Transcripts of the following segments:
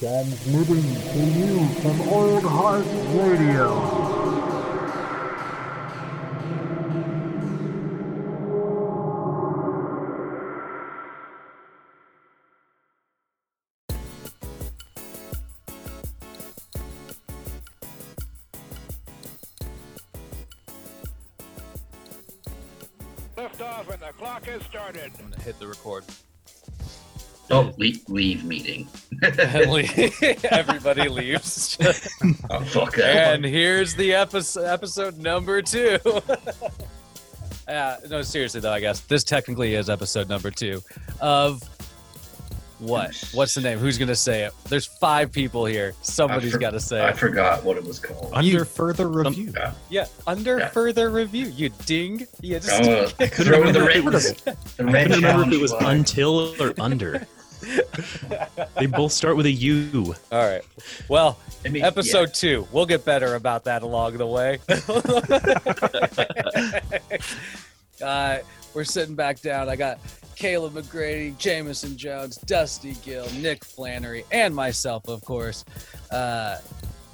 Transmitting to you from Old Heart Radio. Lift off and the clock has started. I'm gonna hit the record. Oh, leave, leave meeting. Everybody leaves. oh, fuck that. and here's the episode, episode number two. uh, no, seriously though, I guess this technically is episode number two of what? What's the name? Who's gonna say it? There's five people here. Somebody's for- got to say I it. forgot what it was called. Under further review. Yeah. Yeah, under Yeah. further review. You ding. Yeah, just Oh, couldn't throw in the remember red, if it was- the I red couldn't remember if it challenge was flag. until or under. They both start with a U. all right. Well, I mean, episode two. We'll get better about that along the way. uh, we're sitting back down. I got Caleb McGrady, Jameson Jones, Dusty Gill, Nick Flannery, and myself, of course. Uh,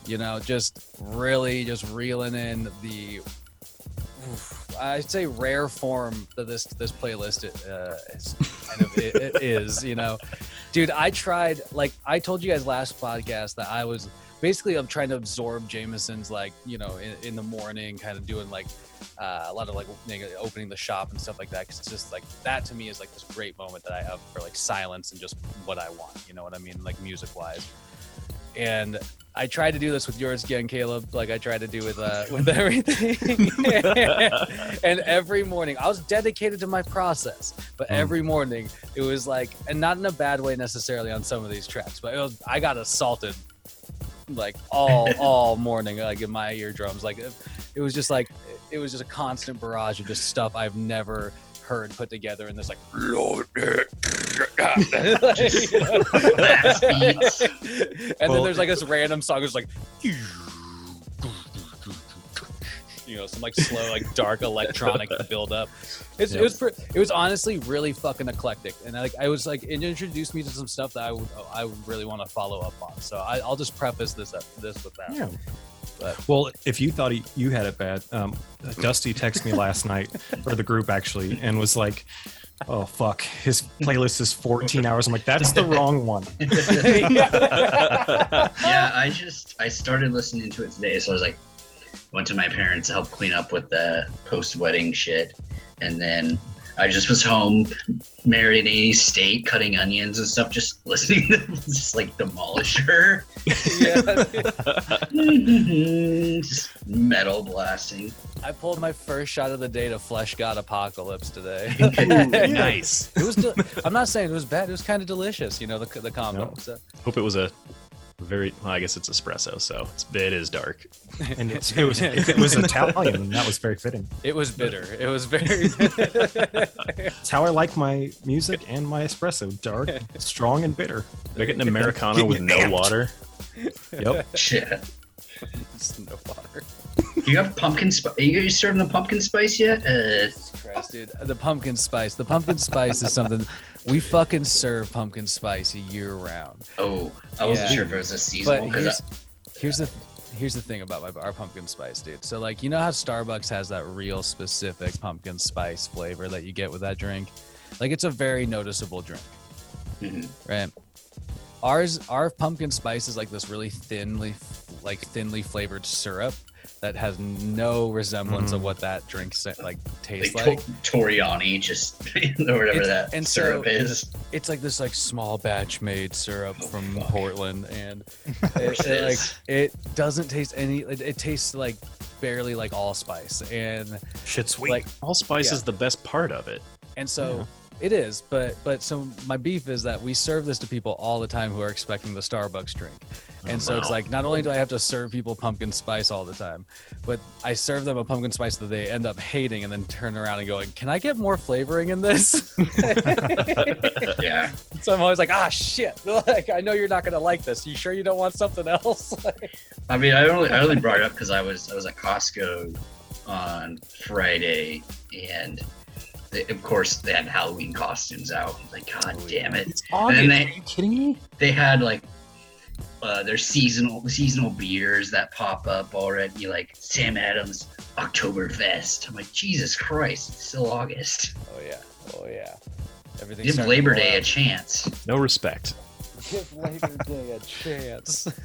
you know, just really just reeling in the. I'd say rare form that this this playlist uh, is kind of it, it is. You know, dude, I tried like I told you guys last podcast that I was basically I'm trying to absorb Jameson's like you know in, in the morning, kind of doing like uh, a lot of like opening the shop and stuff like that. Because it's just like that to me is like this great moment that I have for like silence and just what I want. You know what I mean, like music wise. And I tried to do this with yours again, Caleb, like I tried to do with uh, with everything. and every morning, I was dedicated to my process. But Mm. every morning, it was like, and not in a bad way necessarily on some of these tracks, but it was, I got assaulted like all all morning, like in my eardrums. Like it, it was just like it was just a constant barrage of just stuff I've never heard put together and this like You know? Blast beats. and then there's like this random song that's like you know some like slow like dark electronic build up it's, it was pre- it was honestly really fucking eclectic and like i was like it introduced me to some stuff that i would i would really want to follow up on so I, i'll just preface this up, this with that Yeah. But- Well, if you thought he, you had it bad, um, Dusty texted me last night, for the group actually, and was like, "Oh fuck, his playlist is 14 hours." I'm like, "That's the wrong one." yeah, I just I started listening to it today, so I was like, went to my parents to help clean up with the post wedding shit, and then I just was home, married in marinating steak, cutting onions and stuff, just listening to just like Demolisher, yeah just metal blasting. i pulled my first shot of the day to fleshgod apocalypse today nice. it was del- i'm not saying it was bad it was kind of delicious you know the, the combo No. so Hope it was a very. Well, I guess it's espresso, so it's it is dark. And it's, it was it was Italian, And that was very fitting. it was bitter it was very It's how I like my music and my espresso: dark, strong, and bitter. Make it an americano with no amped. water. Yep. Shit. Just no water. Do you have pumpkin spice? Are you serving the pumpkin spice yet? Uh, Christ, dude. The pumpkin spice. The pumpkin spice is something we fucking serve pumpkin spice year round. oh, I wasn't Yeah. sure if it was a seasonal because here's, here's the here's the thing about my, our pumpkin spice, dude. So like you know how Starbucks has that real specific pumpkin spice flavor that you get with that drink? Like it's a very noticeable drink, Mhm. right? Ours our pumpkin spice is like this really thinly like thinly flavored syrup that has no resemblance of Mhm. what that drink like like, tastes to- like. Toriani, just or whatever It's- that and so- syrup is. it's like this like small batch made syrup Oh, from fuck. Portland, and it, it it, like it doesn't taste any. It, it tastes like barely like allspice, and Shit, sweet. like Allspice Yeah. is the best part of it. and so it is. But but so my beef is that we serve this to people all the time who are expecting the Starbucks drink, and so it's like not only do I have to serve people pumpkin spice all the time, but I serve them a pumpkin spice that they end up hating, and then turn around and going, "Can I get more flavoring in this?" Yeah. So I'm always like, ah, shit. Like, I know you're not gonna like this. You sure you don't want something else? I mean, I only I only brought it up because I was I was at Costco on Friday, and they, of course they had Halloween costumes out. Like, God Oh, damn it! it's And August. then they- Are you kidding me? They had like uh, there's seasonal seasonal beers that pop up already, like Sam Adams Oktoberfest. I'm like, Jesus Christ, it's still August. Oh yeah. Oh yeah. Everything. Give Labor Day a chance. No respect. Give Labor Day a chance.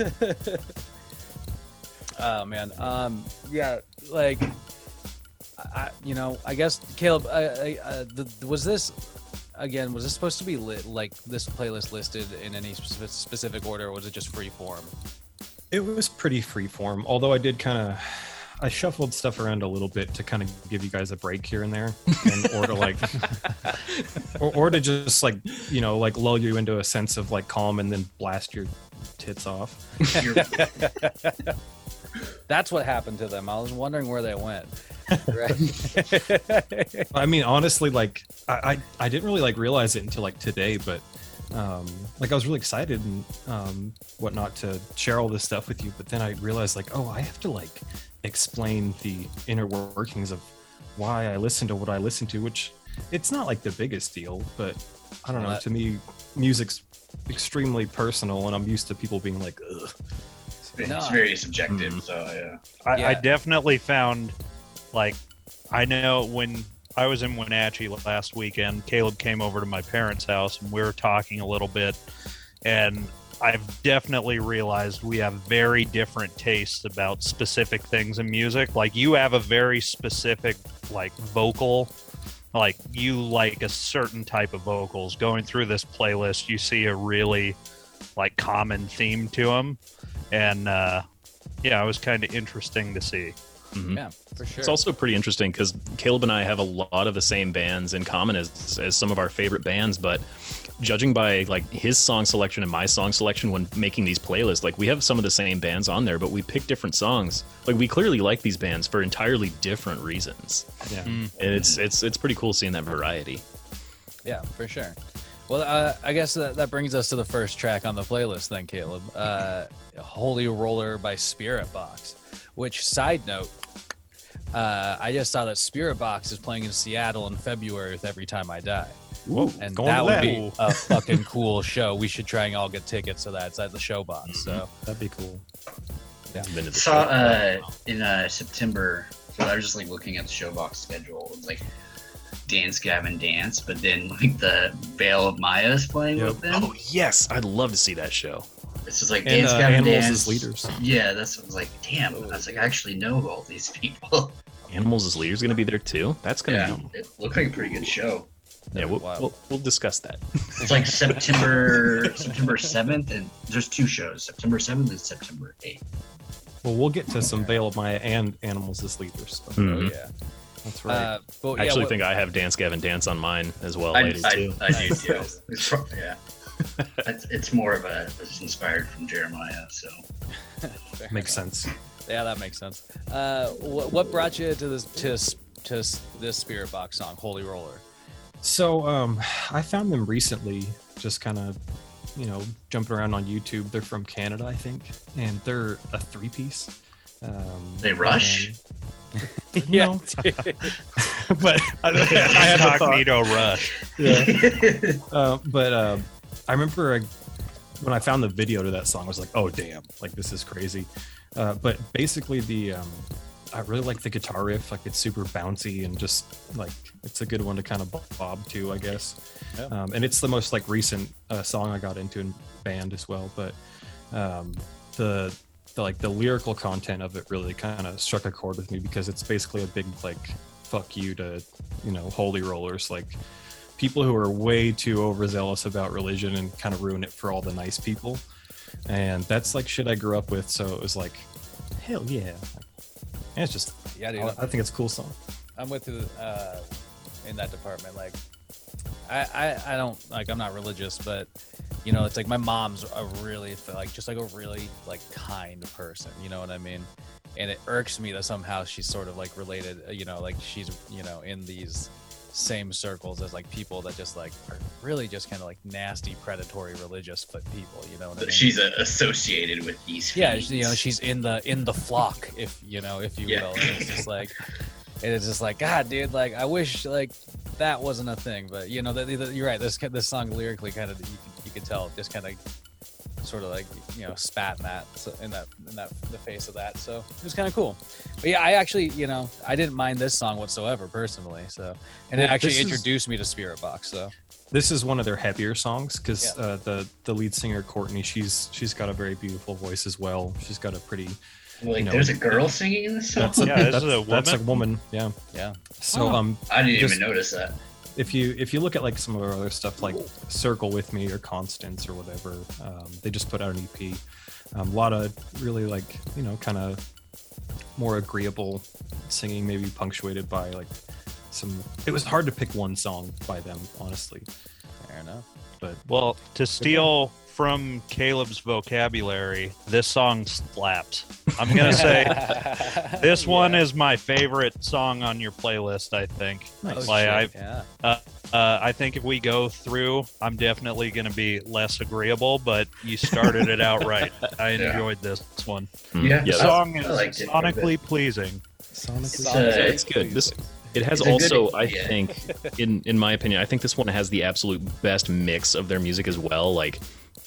oh man. Um. Yeah. Like. I, you know, I guess Caleb. I, I, uh, the, was this again? Was this supposed to be lit like this playlist listed in any specific, specific order, or was it just free form? It was pretty free form, although I did kind of I shuffled stuff around a little bit to kind of give you guys a break here and there, and, or to like, or, or to just like you know like lull you into a sense of like calm and then blast your tits off. That's what happened to them. I was wondering where they went. Right. I mean, honestly, like I, I I didn't really like realize it until like today, but um like I was really excited and um whatnot to share all this stuff with you, but then I realized like oh I have to like explain the inner workings of why I listen to what I listen to, which it's not like the biggest deal, but I don't know. To me, music's extremely personal, and I'm used to people being like, Ugh. It's No. very subjective. Mhm. So yeah. I, I definitely found like I know when I was in Wenatchee last weekend, Caleb came over to my parents' house and we were talking a little bit and I've definitely realized we have very different tastes about specific things in music. Like you have a very specific like vocal like you like a certain type of vocals. Going through this playlist, you see a really like common theme to them and uh yeah, it was kind of interesting to see. Mhm. yeah, for sure. It's also pretty interesting because Caleb and I have a lot of the same bands in common as as some of our favorite bands, but judging by like his song selection and my song selection when making these playlists, like we have some of the same bands on there, but we pick different songs. Like we clearly like these bands for entirely different reasons, yeah. and it's it's it's pretty cool seeing that variety. Yeah, for sure. Well, uh, I guess that, that brings us to the first track on the playlist, then, Caleb. Uh, Holy Roller by Spiritbox. Which, side note, uh, I just saw that Spiritbox is playing in Seattle in February with Every Time I Die. Whoa, And going that would be a fucking cool show. We should try and all get tickets to that. It's at the Showbox. So, That'd be cool. Been to the Saw uh in uh September. So I was just like looking at the showbox schedule. It was like Dance Gavin Dance, but then like the Veil of Maya is playing Yep. with them. Oh yes, I'd love to see that show. This is like And Dance uh, Gavin animals Dance. as leaders. Yeah, that's what I was like, damn. I was like, I actually know all these people. Animals as leaders going to be there too. That's going to yeah, be it looked like a pretty good show. yeah. We'll, Wow. we'll we'll discuss that. It's like September September seventh, and there's two shows: September seventh and September eighth. Well, we'll get to some Veil of Maya and animals as leaders. So Mhm. oh, yeah. That's right. Uh, but, I yeah, actually what- think I have Dance Gavin Dance on mine as well, I, ladies I, too. I do too. It's pro- yeah. It's, it's more of a it's inspired from Jeremiah, so Makes enough. sense. Yeah, that makes sense. Uh, what, what brought you to this to to this Spiritbox song, Holy Roller? So um, I found them recently, just kind of, you know, jumping around on YouTube. They're from Canada, I think, and they're a three-piece. Um, They Rush? and- Yeah. But I, I had the thought. Incognito Rush. Yeah. Uh, but uh, I remember I, when I found the video to that song, I was like, "Oh damn! Like this is crazy." Uh, but basically, the um, I really like the guitar riff. Like it's super bouncy and just like it's a good one to kind of bob to, I guess. Yeah. Um, and it's the most like recent uh, song I got into in band as well. But um, the the like the lyrical content of it really kind of struck a chord with me because it's basically a big like fuck you to you know holy rollers like people who are way too overzealous about religion and kind of ruin it for all the nice people and that's like shit i grew up with so it was like hell yeah and it's just Yeah, dude. i think it's a cool song I'm with you uh, in that department. Like, I, I, I don't like. I'm not religious, but you know, it's like my mom's a really like just like a really like kind person. You know what I mean? And it irks me that somehow she's sort of like related. uh, You know, like she's you know in these same circles as like people that just like are really just kind of like nasty, predatory, religious but people. You know what I mean? she's uh, associated with these. yeah you know she's in the in the flock if you know if you Yeah. will and it's just like and it's just like god dude like i wish like that wasn't a thing but you know that that- you're right this this song lyrically kind of you can, you can tell just kind of sort of like you know spat in that so in that in that the face of that. So it was kind of cool. But yeah, I actually you know I didn't mind this song whatsoever personally. So and it actually this is- introduced me to Spiritbox. So This is one of their heavier songs because Yeah. uh, the the lead singer Courtney, she's she's got a very beautiful voice as well. She's got a pretty. Like, know, there's a girl singing in this song. That's a, Yeah, this that's, is a that's a woman? woman. Yeah. yeah, So Oh. um, I didn't just- even notice that. if you if you look at like some of our other stuff like Circle with Me or Constance or whatever, um, they just put out an EP. Um, a lot of really like you know kind of more agreeable singing, maybe punctuated by like some. It was hard to pick one song by them, honestly. fair enough. But Well, to steal from Caleb's vocabulary, this song slaps. I'm gonna say this one is my favorite song on your playlist. I think. Oh, Like I, shit, yeah. uh, I think if we go through, I'm definitely going to be less agreeable. But you started it out right. I Yeah. enjoyed this one. Hmm. Yeah. The song is liked it quite a bit. sonically pleasing. sonically, It's, uh, Yeah, it's good. This it has It's a good- also, I yeah. think, in in my opinion, I think this one has the absolute best mix of their music as well. Like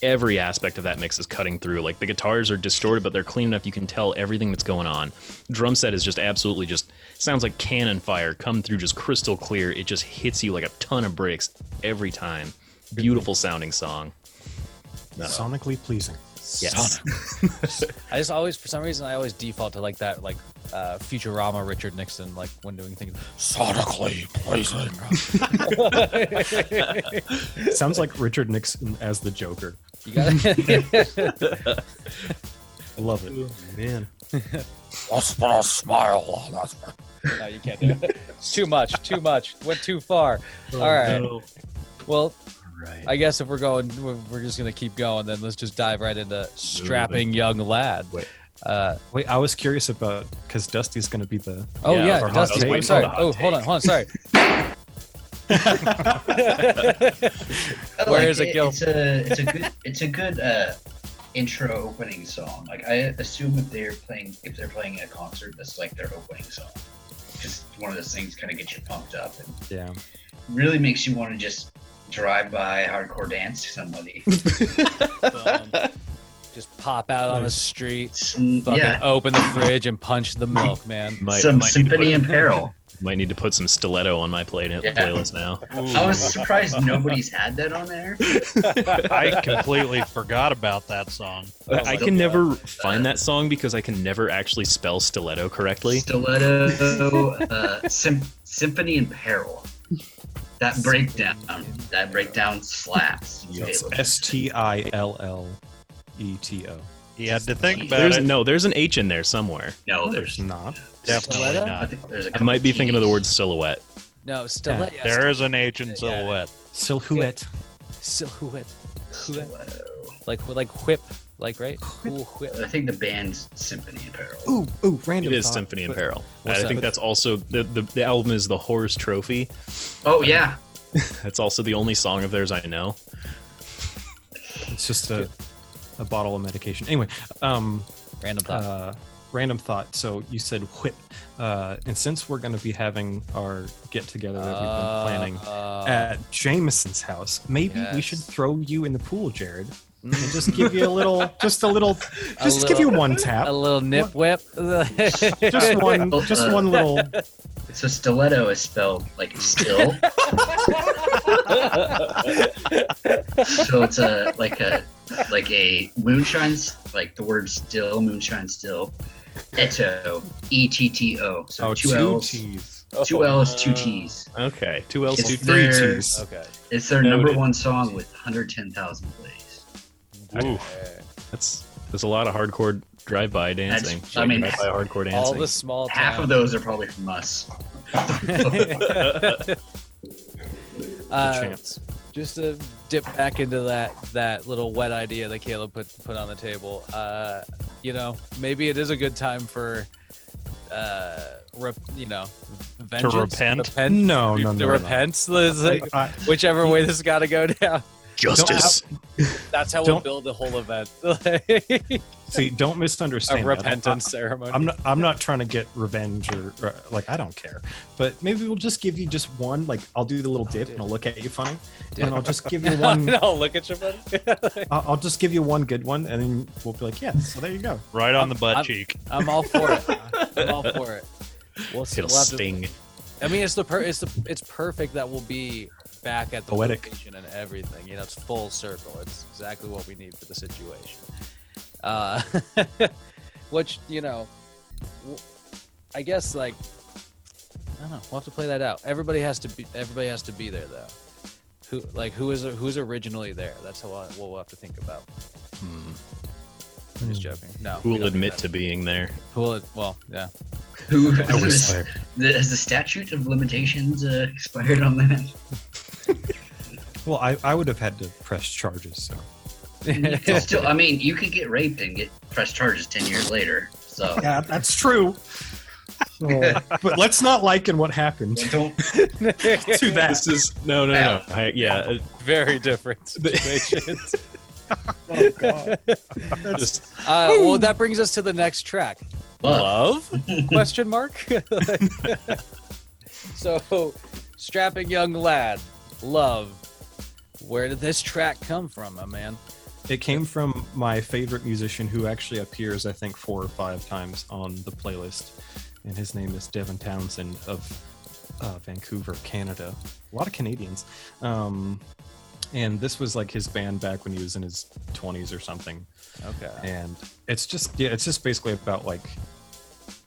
every aspect of that mix is cutting through. Like the guitars are distorted, but they're clean enough you can tell everything that's going on. Drum set is just absolutely just sounds like cannon fire come through just crystal clear. It just hits you like a ton of bricks every time. Beautiful sounding song. No. sonically pleasing. Yes. I just always, for some reason, I always default to like that, like uh, Futurama Richard Nixon, like when doing things. Sonically pleasing. Sounds like Richard Nixon as the Joker. you got I love it. Man. Let's put a smile on us. No, you can't do it. It's too much. Too much. Went too far. All right. Well, Right. I guess if we're going, we're, we're just gonna keep going. Then let's just dive right into strapping young lad. Wait. Uh, Wait, I was curious about because Dusty's going to be the. oh Yeah, yeah, for hot Dusty. take. I'm sorry. the hot Oh, hold on, hold on. Sorry. I Where like is it, Gil? It's a it's a good it's a good uh, intro opening song. Like I assume if they're playing if they're playing a concert, that's like their opening song. Just one of those things kind of get you pumped up and Yeah. really makes you want to just drive by hardcore dance to somebody. Boom. just pop out on the street, Some, fucking yeah, open the fridge and punch the milk, man. Might, some might, symphony in peril. might need to put some stiletto on my play, Yeah. playlist now. I was surprised nobody's had that on there. I completely forgot about that song. I can never find that song because I can never actually spell stiletto correctly. Stiletto, uh, sym- symphony in peril. That breakdown, that breakdown slaps. S T I L L E T O. You had to think about There's it. no, there's an H in there somewhere. No, There's there's not. Definitely Stiletto? I think there's a I might be couple thinking of the word silhouette. No, stiletto. There is an H in Yeah. silhouette. Silhouette. silhouette. Stiletto. Like like whip, like right? Cool whip. I think the band's Symphony in Peril. Ooh, ooh, random. is thought, Symphony in but- Peril. I that? think that's also the, the the album is the Horrors Trophy. Oh yeah, That's also the only song of theirs I know. It's just a, a bottle of medication. Anyway, um, Random thought. uh, random thought. So you said whip, uh, and since we're going to be having our get together that we've been planning Uh, at Jameson's house, maybe we should throw you in the pool, Jared, and just give you a little, just a little, just A give you one tap, a little nip whip. just one, just one little. so stiletto is spelled like still. so it's a like a like a moonshine's like the word still moonshine still. Etto E T T O. So Oh, two two L's, T's. two oh. L's, two T's. Okay, two L's, It's two Three their- T's. okay. It's their number one song with 110,000 plays. That's there's a lot of hardcore drive-by dancing. I mean, drive-by hardcore dancing. All the small Half of those are probably from us. Uh, chance. just to dip back into that that little wet idea that Caleb put put on the table. Uh, you know, maybe it is a good time for uh, rep, you know, vengeance, repent? repent, No, no, to no, no. repent. It's like- I- whichever way this got to go down. Justice. That's how we'll build the whole event. See, don't misunderstand. that. repentance ceremony. I'm not. I'm not trying to get revenge or, or like I don't care. But maybe we'll just give you just one. Like I'll do the little dip and I'll look at you funny, and I'll just give you one. no, look at your buddy. I'll, I'll just give you one good one, and then we'll be like, yeah. So there you go. Right on the butt I'm- cheek. I'm all for it. I'm all for it. We'll, see- It'll we'll have to- sting. I mean, it's the per- it's the it's perfect that we'll be back at the Poetic. location and everything. You know, it's full circle. It's exactly what we need for the situation. Uh, which you know, I guess like I don't know. We'll have to play that out. Everybody has to be. Everybody has to be there though. Who like who is who's originally there? That's how I, what we'll have to think about. Hmm. I'm just joking. No. Who will admit to being there? Who will? Well, yeah. Who has, there. the, has the statute of limitations uh, expired on that? Well, I, I would have had to press charges. So still, I mean, you could get raped and get press charges ten years later. So yeah, that's true. but let's not liken what happened don't. to that. This is no, no, no. I, yeah, Very different situations. Oh god. just Uh, well, that brings us to the next track. Love? Question mark. so, strapping young lad, love. Where did this track come from, my man? It came from my favorite musician who actually appears, I think, four or five times on the playlist. And his name is Devin Townsend of uh, Vancouver, Canada. A lot of Canadians. Um, and this was like his band back when he was in his 20s or something. Okay. And it's just, yeah, it's just basically about like,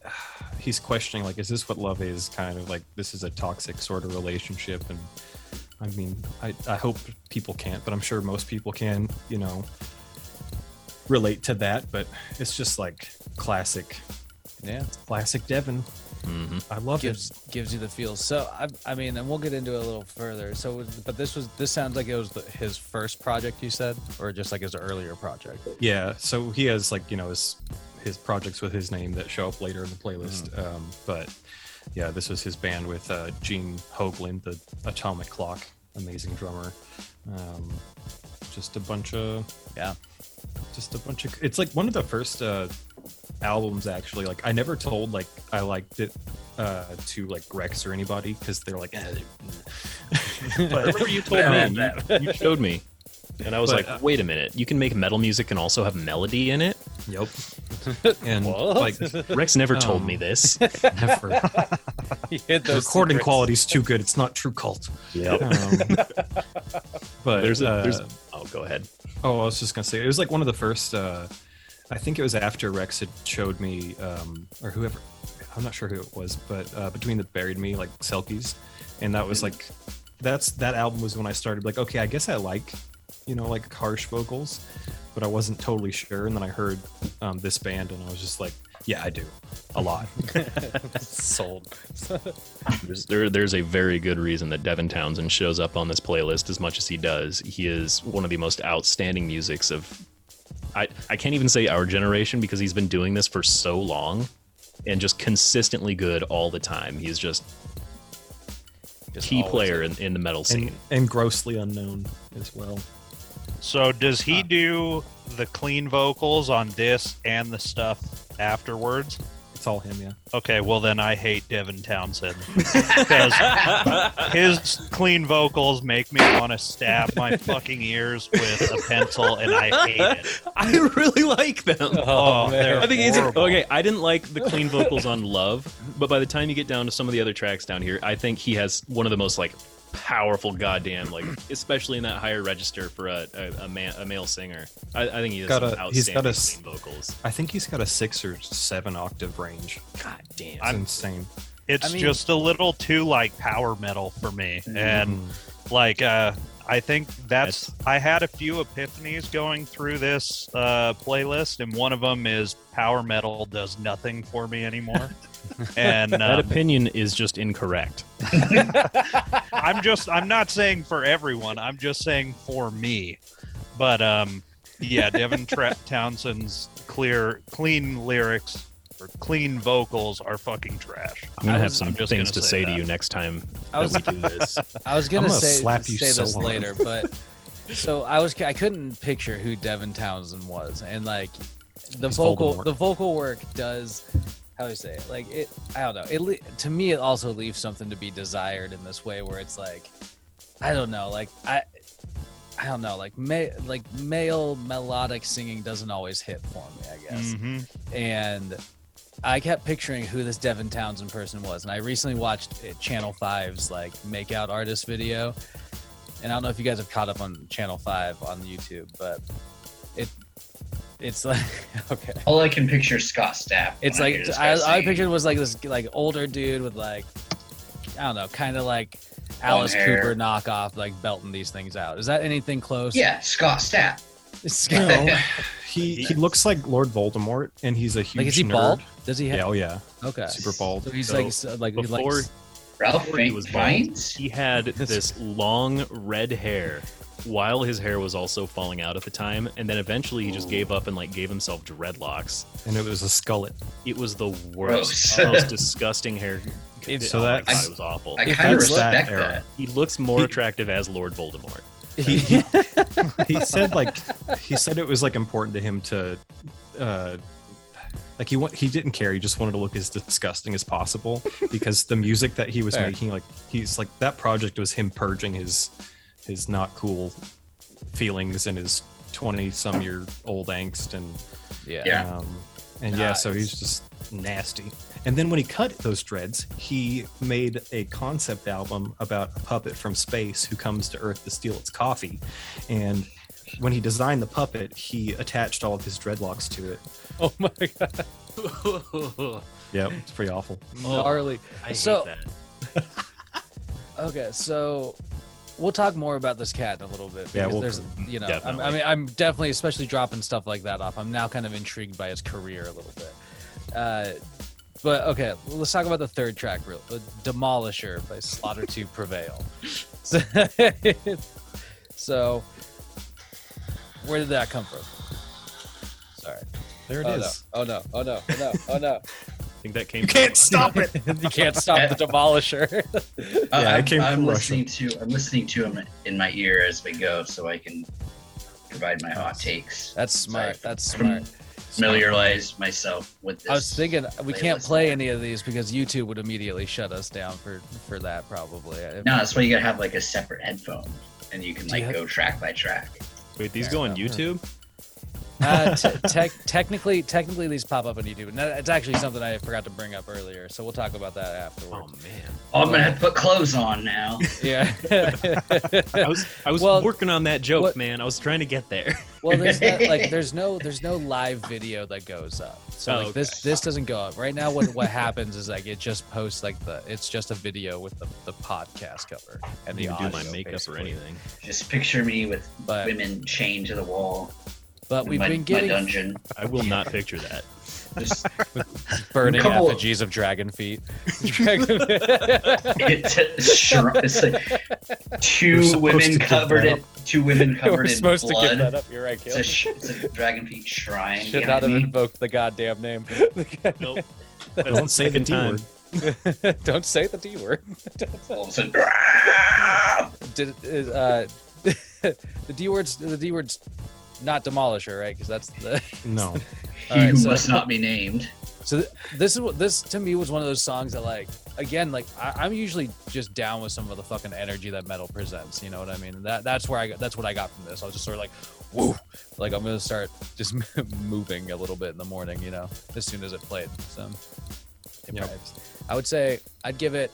he's questioning, like, is this what love is? Kind of like, this is a toxic sort of relationship. And I mean, I, I hope people can't, but I'm sure most people can, you know, relate to that. But it's just like classic, Yeah. classic Devin. Mhm. I love it. Gives gives you the feels. So I, I mean, and we'll get into it a little further. So, but this was this sounds like it was the, his first project you said, or just like his earlier project. Yeah. So he has like, you know, his, his projects with his name that show up later in the playlist. Um, but yeah, this was his band with uh, Gene Hoglan, the Atomic Clock, amazing drummer. Um, just a bunch of Yeah. just a bunch of it's like one of the first uh albums actually like i never told like i liked it uh to like rex or anybody because they're like eh. I remember you told me. You, you showed me, and I was But, like, uh, "Wait a minute! You can make metal music and also have melody in it." yep and like Rex never told Um, me this. never the recording quality's too good it's not true cult Yep. um, but There's a, uh, there's. Oh, go ahead. Oh, I was just gonna say it was like one of the first. Uh, I think it was after Rex had showed me, um, or whoever. I'm not sure who it was, but uh, between the buried me like Selkies, and that was like, that's that album was when I started like, okay, I guess I like, you know, like harsh vocals, but I wasn't totally sure. And then I heard um, this band, and I was just like, yeah, I do, a lot. Sold. There's, there, there's a very good reason that Devin Townsend shows up on this playlist as much as he does. He is one of the most outstanding musics of. I, I can't even say our generation because he's been doing this for so long and just consistently good all the time. He's just Just key player in, in the metal scene. and, and grossly unknown as well. So does he do the clean vocals on this and the stuff afterwards? It's all him, yeah. Okay, well then I hate Devin Townsend because his clean vocals make me want to stab my fucking ears with a pencil, and I hate it. I really like them. Oh, oh they're I think it's horrible. okay. I didn't like the clean vocals on "Love," but by the time you get down to some of the other tracks down here, I think he has one of the most like powerful goddamn like, especially in that higher register for a a, a, man, a male singer. I, I think he has Got a- outstanding he's got a s- clean vocals. I think he's got a six or seven octave range. God damn. It's I'm- insane. It's I mean- just a little too like power metal for me, and like uh, I think that's I had a few epiphanies going through this uh, playlist, and one of them is power metal does nothing for me anymore. and that um, opinion is just incorrect. I'm just I'm not saying for everyone. I'm just saying for me. But um, yeah, Devin Tra- Townsend's clear, clean lyrics or clean vocals are fucking trash. I'm gonna I have was- some just things gonna say say to you next time I was- that we do this. I was gonna, gonna say slap you say so this hard. later, but so I was I couldn't picture who Devin Townsend was, and like the He's vocal Voldemort. the vocal work does how do I say it? Like it, I don't know. It le- to me it also leaves something to be desired in this way where it's like, I don't know, like I. I don't know, like ma- like male melodic singing doesn't always hit for me, I guess hmm and I kept picturing who this Devin Townsend person was. And I recently watched Channel 5's like makeout artist video. And I don't know if you guys have caught up on Channel 5 on YouTube, but it's like okay. All I can picture is Scott Stapp. It's like hear this I, I pictured was like this like older dude with like I don't know, kind of like Alice. Cooper knockoff, like belting these things out. Is that anything close? Yeah, Scott Stapp. It's- No, he he looks like Lord Voldemort, and he's a huge like is he nerd. bald? Does he have? Yeah, oh yeah, Okay. super bald. So he's So, like so, like he Before, likes- Ralph he was bald, he had this long red hair while his hair was also falling out at the time and then eventually he just gave up and like gave himself dreadlocks and it was a skullet. it was the worst Gross. most disgusting hair It's- So oh my that's- God, it was awful I kind of that's that respect that. he looks more attractive as lord voldemort He, he he said like he said it was like important to him to uh like he wa- he didn't care he just wanted to look as disgusting as possible because the music that he was Fair. making like he's like that project was him purging his his not cool feelings and his 20 some year old angst and yeah. Yeah. um and yeah so he's just nasty and then when he cut those dreads he made a concept album about a puppet from space who comes to earth to steal its coffee and when he designed the puppet he attached all of his dreadlocks to it Oh my god. yeah it's pretty awful Gnarly. i hate So- that Okay, so we'll talk more about this cat in a little bit. Yeah, because we'll- there's, you know, I'm, I mean, I'm definitely, especially dropping stuff like that off. I'm now kind of intrigued by his career a little bit. Uh, but okay, let's talk about the third track, real "Demolisher" by Slaughter to Prevail. So, so, where did that come from? Sorry. there it oh, is No. Oh no! Oh no! Oh no! Oh no! i think that came you can't from- stop it you can't stop the Demolisher. Uh, Yeah, I I'm, came I'm from listening to I'm listening to him in my ear as we go, so I can provide my hot takes. That's smart. Sorry. That's smart. Familiarize myself with this. I was thinking we can't playlist. play any of these because YouTube would immediately shut us down for for that probably. No, that's why you gotta have like a separate headphone, and you can like you have- go track by track. wait these Fair go on enough. youtube Uh, te- tech technically, technically these pop up on YouTube. And that- it's actually something I forgot to bring up earlier, so we'll talk about that afterwards. oh man Oh, I'm gonna have to put clothes on now. Yeah. i was i was Well, working on that joke what- man i was trying to get there well, there's not, like there's no there's no live video that goes up. So Oh, like this okay. this doesn't go up right now. What what happens is like it just posts like the it's just a video with the, the podcast cover and the you do my makeup basically. or anything Just picture me with But women chained to the wall. But we've my, been my getting dungeon. i will not picture that Just burning Couple- effigies of dragon feet. Dragon- it's, shr- it's like two women covered in two women We're covered in supposed to blood. give that up. You're right, It's a, sh- it's a dragon feet shrine. Should not have me. invoked the goddamn name. nope don't the say the D word. Don't say the D word. All of a sudden, "Ah!" Did uh, the D word's the D word's not demolisher, right? Because that's the. no he All right, who so- must not be named. So th- this is what this to me was one of those songs that like again like I, I'm usually just down with some of the fucking energy that metal presents. You know what I mean? That that's where I got, that's what I got from this. I was just sort of like, whoa, like I'm gonna start just moving a little bit in the morning. You know, as soon as it played. So it Yep. I would say I'd give it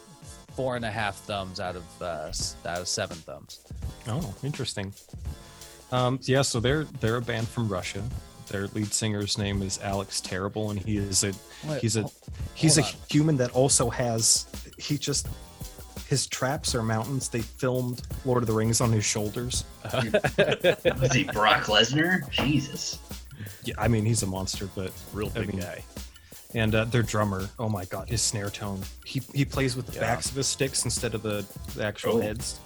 four and a half thumbs out of uh, out of seven thumbs. Oh, interesting. Um, yeah, so they're they're a band from Russia. Their lead singer's name is Alex Terrible, and he is a Wait, he's a he's a hold human that also has he just his traps are mountains. They filmed Lord of the Rings on his shoulders. Was he Brock Lesnar? Jesus. Yeah, I mean he's a monster, but real I big mean, guy and uh, their drummer, oh my god, his snare tone. He he plays with the Yeah. backs of his sticks instead of the, the actual Oh. heads,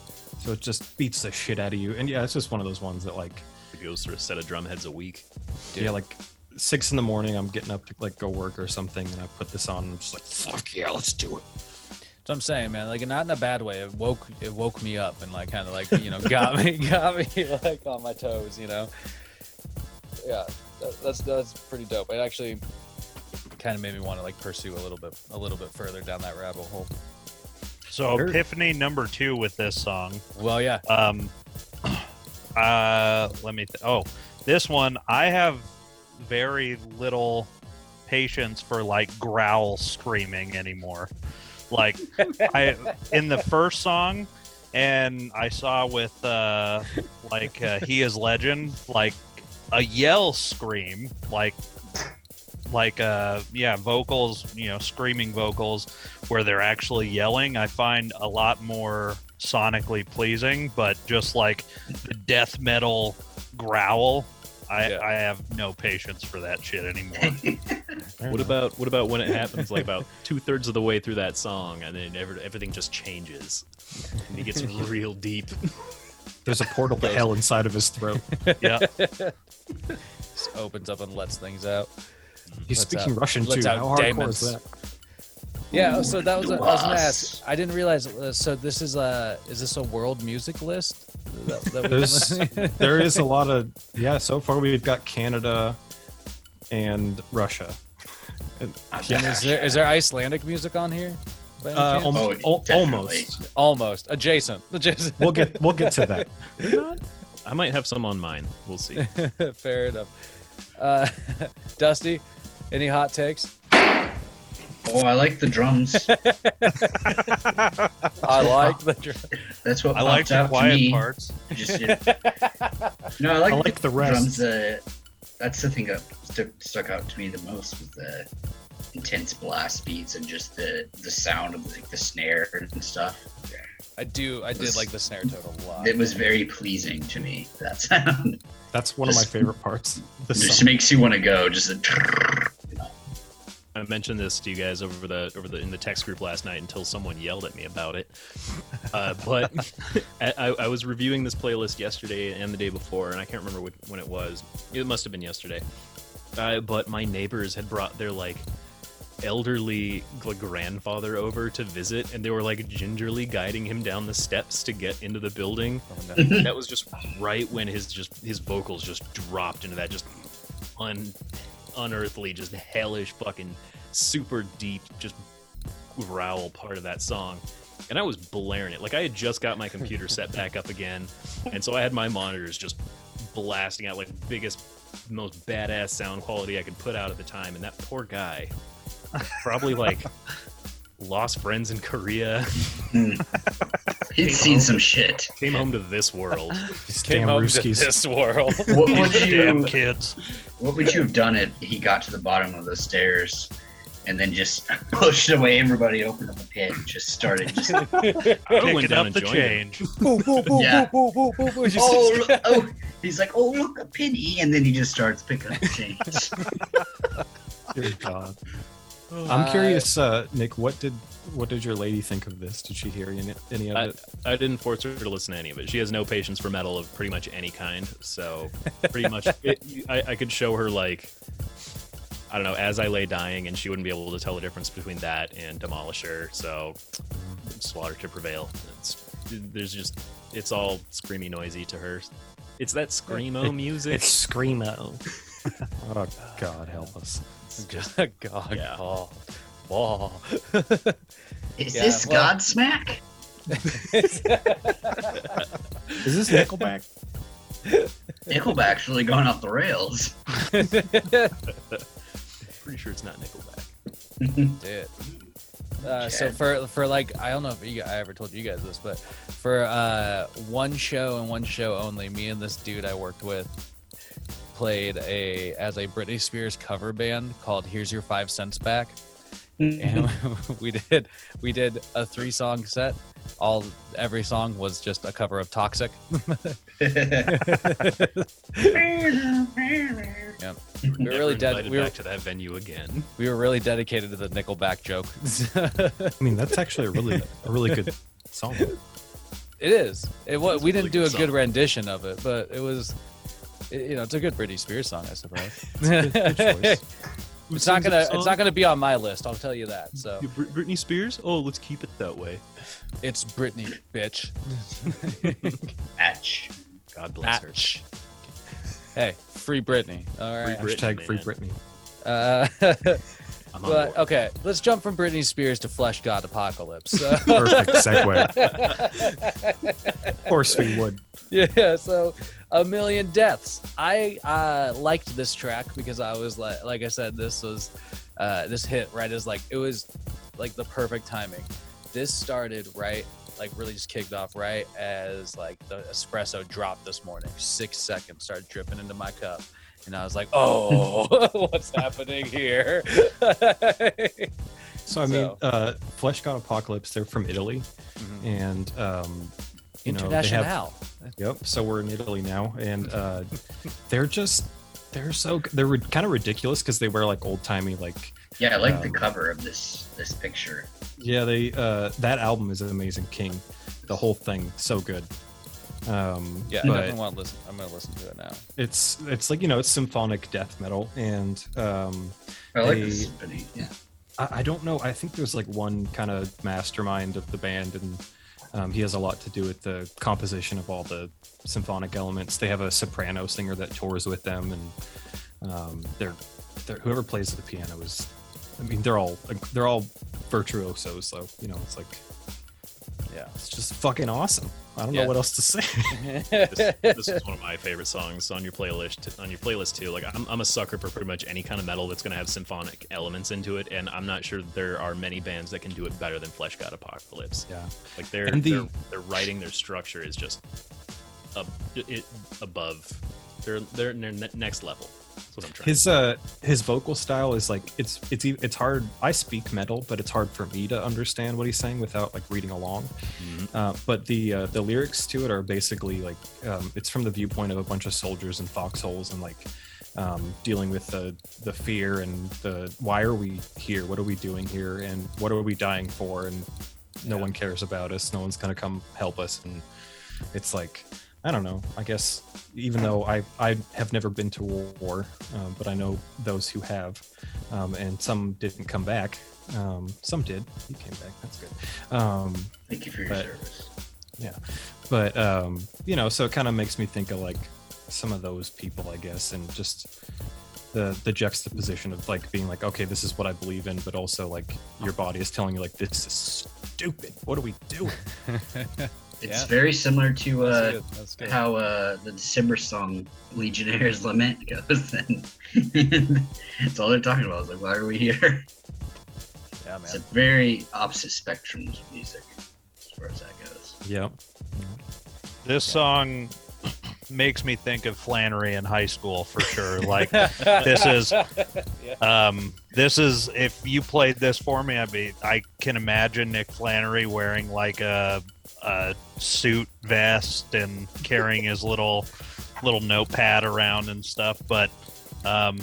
so it just beats the shit out of you. And yeah, it's just one of those ones that like He goes through a set of drum heads a week yeah, like six in the morning, I'm getting up to like go work or something, and I put this on. And I'm just like, fuck yeah, let's do it. So I'm saying, man, like not in a bad way. It woke it woke me up and like kind of like you know got me got me like on my toes. You know. Yeah, that, that's that's pretty dope. It actually kind of made me want to like pursue a little bit a little bit further down that rabbit hole. So Sure. epiphany number two with this song. Well, yeah. Um, uh, let me. Th- oh, this one I have very little patience for like growl screaming anymore. Like I in the first song, and I saw with uh like uh, he is legend like a yell scream like like uh yeah vocals you know screaming vocals where they're actually yelling i find a lot more sonically pleasing but just like the death metal growl i Yeah. i have no patience for that shit anymore What about what about when it happens like about two thirds of the way through that song and then every, everything just changes and he gets real deep. There's a portal to hell inside of his throat. yeah Just opens up and lets things out. He's Let's speaking out- Russian too. let's How out hardcore demons. is that? Yeah, so that was I was gonna ask. I didn't realize. Uh, so this is a is this a world music list? That, that There's there is a lot of yeah. So far we've got Canada and Russia. And, And yeah, is there is there Icelandic music on here? uh, chance? almo- Oh, al- almost. Almost adjacent. Adjacent. We'll get we'll get to that. I might have some on mine. We'll see. Fair enough. Uh, Dusty, any hot takes? Oh, I like the drums. I like the. dr- That's what i like the out to quiet me. parts Just, yeah. no, I like, I like the drums. rest. Uh, that's the thing that stuck, stuck out to me the most was the intense blast beats and just the the sound of like the snare and stuff. I do. I did like the snare tone a lot. It was very pleasing to me. That sound That's one of my favorite parts. The just song. makes you want to go. Just a, I mentioned this to you guys over the over the in the text group last night until someone yelled at me about it. Uh, but I, I was reviewing this playlist yesterday and the day before, and I can't remember when it was. It must have been yesterday. Uh, but my neighbors had brought their like elderly like, grandfather over to visit, and they were like gingerly guiding him down the steps to get into the building. Oh, no. that was just right when his just his vocals just dropped into that just un unearthly, just hellish fucking super deep just growl part of that song. And I was blaring it. Like I had just got my computer set back up again. And so I had my monitors just blasting out like biggest most badass sound quality I could put out at the time. And that poor guy probably like lost friends in Korea, hmm. he'd seen some shit. came home to this world. Came damn home to this world. What would damn you kids What would you have done if he got to the bottom of the stairs and then just pushed away everybody, opened up a pit, and just started just I would've went picking down up and the joined him. change Yeah. oh, oh, look, oh, he's like, oh look, a penny, and then he just starts picking up the change. Good God. I'm curious, uh, Nick. What did what did your lady think of this? Did she hear any, any of I, it? I didn't force her to listen to any of it. She has no patience for metal of pretty much any kind. So pretty much, it, I, I could show her like, I don't know, as I lay dying, and she wouldn't be able to tell the difference between that and Demolisher. So slaughter to prevail. It's, there's just, it's all screamy, noisy to her. It's that screamo music. It's screamo. oh God, help us! Just God, Yeah. Paul, Paul. Is Yeah, this well- Godsmack? Is this Nickelback? Nickelback's really going off the rails. pretty sure it's not Nickelback. Dude. Uh, so for for like I don't know if you, I ever told you guys this, but for uh, one show and one show only, me and this dude I worked with played a as a Britney Spears cover band called "Here's Your Five Cents Back," and mm-hmm. we did we did a three song set. All every song was just a cover of "Toxic." yeah, we were really Never dead. We were back to that venue again. we were really dedicated to the Nickelback joke. I mean, that's actually a really a really good song. It is. It was. It's We really didn't do a good good song. rendition of it, but it was. It, you know, it's a good Britney Spears song, I suppose. Good, good choice. It's not gonna. It's not gonna be on my list. I'll tell you that. So Yeah, Brit- Britney Spears. Oh, let's keep it that way. it's Britney, bitch. Atch. God bless her. Hey, free Britney. All right. Free Hashtag Britney, free. Britney. Uh, I'm but okay, let's jump from Britney Spears to Fleshgod Apocalypse. Uh, Perfect segue. of course we would. yeah so a million deaths i uh liked this track because i was like like i said this was uh this hit right as like it was like the perfect timing this started right like really just kicked off right as like the espresso dropped this morning six seconds started dripping into my cup and i was like oh what's happening here So I mean, So- uh, Fleshgod Apocalypse. They're from Italy, and um, you know they have Yep. So we're in Italy now, and uh, they're just they're so they're ri- kind of ridiculous because they wear like old timey like Yeah, I like the Um, cover of this this picture. yeah they uh that album is an amazing King, the whole thing so good. Um, yeah I definitely want to listen. I'm gonna listen to it now it's it's like you know it's symphonic death metal, and um, I like they- the symphony. Yeah. I, I don't know. I think there's like one kind of mastermind of the band, and um, he has a lot to do with the composition of all the symphonic elements. They have a soprano singer that tours with them, and um, they're, they're whoever plays the piano is. I mean, they're all they're all virtuosos, so you know it's like yeah it's just fucking awesome. I don't Yeah. know what else to say. this, this is one of my favorite songs on your playlist on your playlist too like I'm, I'm a sucker for pretty much any kind of metal that's going to have symphonic elements into it and i'm not sure there are many bands that can do it better than fleshgod apocalypse yeah, like their And the- their, their writing their structure is just ab- it, above they're they're their next level that's what i'm trying his uh his vocal style is like it's it's it's hard. I speak metal, but it's hard for me to understand what he's saying without like reading along. Mhm. Uh, but the uh, the lyrics to it are basically like um, it's from the viewpoint of a bunch of soldiers in foxholes and like um, dealing with the the fear and the why are we here? What are we doing here? And what are we dying for? And no one cares about us. No one's gonna come help us. And it's like I don't know. I guess even though I I have never been to war, um, but I know those who have, um, and some didn't come back. Um, some did. He came back. That's good. Um, Thank you for your But- service. Yeah, but um, you know, so it kind of makes me think of like some of those people, I guess, and just the the juxtaposition of like being like, okay, this is what I believe in, but also like your body is telling you like this is stupid. What are we doing? It's Yeah. very similar to That's uh, good. That's good. how uh, the December song Legionnaire's Lament goes. And it's all they're talking about. It's like, why are we here? yeah, It's a very opposite spectrum of music as far as that goes. Yep. This song makes me think of Flannery in high school for sure. Like this is um this is if you played this for me, I'd be I can imagine Nick Flannery wearing like a a suit vest and carrying his little little notepad around and stuff. But um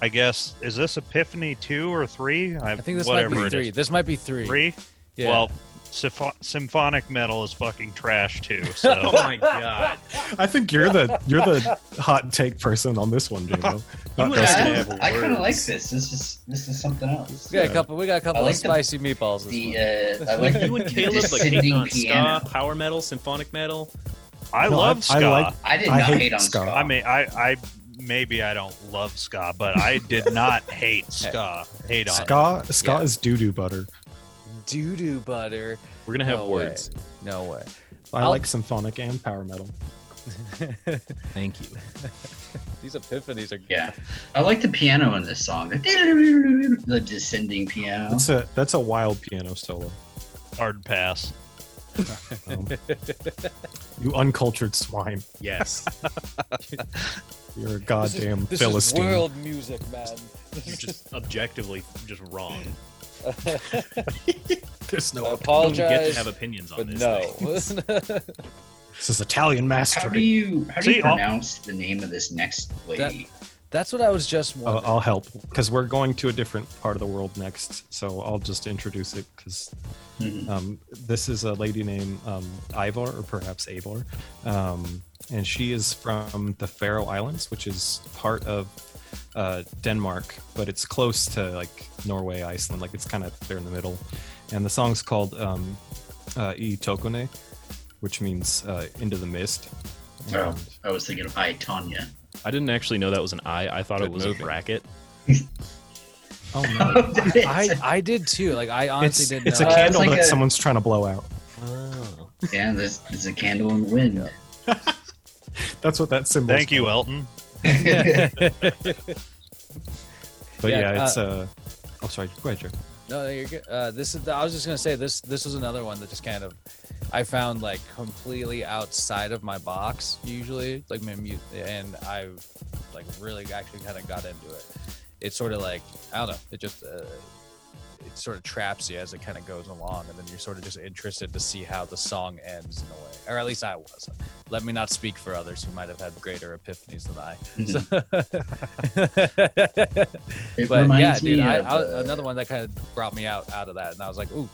I guess is this Epiphany two or three? I think this might be three. This might be three. Three? Yeah. Well, sympho- symphonic metal is fucking trash too. So oh my god I think you're the you're the hot take person on this one, Jamo. Not You I I, kind of like this. This is this is something else. we got a couple. We got a couple like of the- spicy meatballs. This The one. uh, I like you and caleb like descending hating on piano. ska power metal symphonic metal I No, love I- ska. I like- I did I not hate hate on ska. ska. I mean, I, I maybe I don't love ska, but I did not hate ska. Hate on it. Ska ska Yeah. is doo doo butter. Doo doo butter. we're gonna have No words way. No way. I I'll- like symphonic and power metal. thank you These epiphanies are. Yeah, I like the piano in this song. The descending piano. That's a that's a wild piano solo. Hard pass. Um, you uncultured swine. yes You're a goddamn this philistine. is world music, man. you're just objectively just wrong There's no. I you don't get apologize, to have opinions on but this no. This is Italian How do mastery. you how do See, you I'll- pronounce the name of this next lady? That's what I was just I'll. I'll help because we're going to a different part of the world next. So I'll just introduce it because Mhm. um, this is a lady named um, Ivar, or perhaps Avor, um, and she is from the Faroe Islands, which is part of uh, Denmark, but it's close to like Norway, Iceland. Like it's kind of there in the middle. And the song's called um, uh, I Tokuni, which means uh, into the mist. Oh, I was thinking of I Tonya. I didn't actually know that was an I. I thought Good it was movie. a bracket. oh no. I I did too. Like I honestly It's, didn't it's know. a Uh, candle it's like that a- someone's trying to blow out. Oh. yeah, there's, there's a candle in the wind. That's what that symbol. Thank you, Elton. But Yeah, yeah, it's uh, oh sorry, go ahead, Joe. No, you're good. Uh, this is. I was just gonna say this. This was another one that just kind of, I found like completely outside of my box. Usually, like my mute, and I, like really actually kind of got into it. It's sort of like I don't know. It just, uh, it sort of traps you as it kind of goes along, and then you're sort of just interested to see how the song ends in a way, or at least I was. Let me not speak for others who might have had greater epiphanies than I. It but reminds yeah, dude, me I, of, I, uh, another one that kind of brought me out out of that, and I was like, ooh,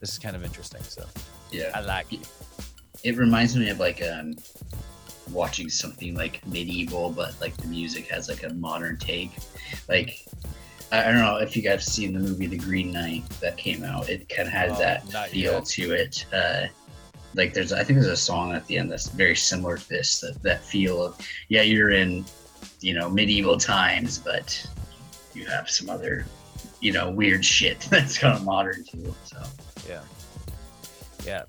this is kind of interesting. So Yeah, I like it. it reminds me of like um, watching something like medieval, but like the music has like a modern take. Like I, don't know if you guys have seen the movie The Green Knight that came out. It kind of has Oh, that feel yet. to it. Uh, like there's, I think there's a song at the end that's very similar to this. That, that feel of yeah, you're in, you know, medieval times, but you have some other, you know, weird shit that's kind of modern too. So Yeah, yeah.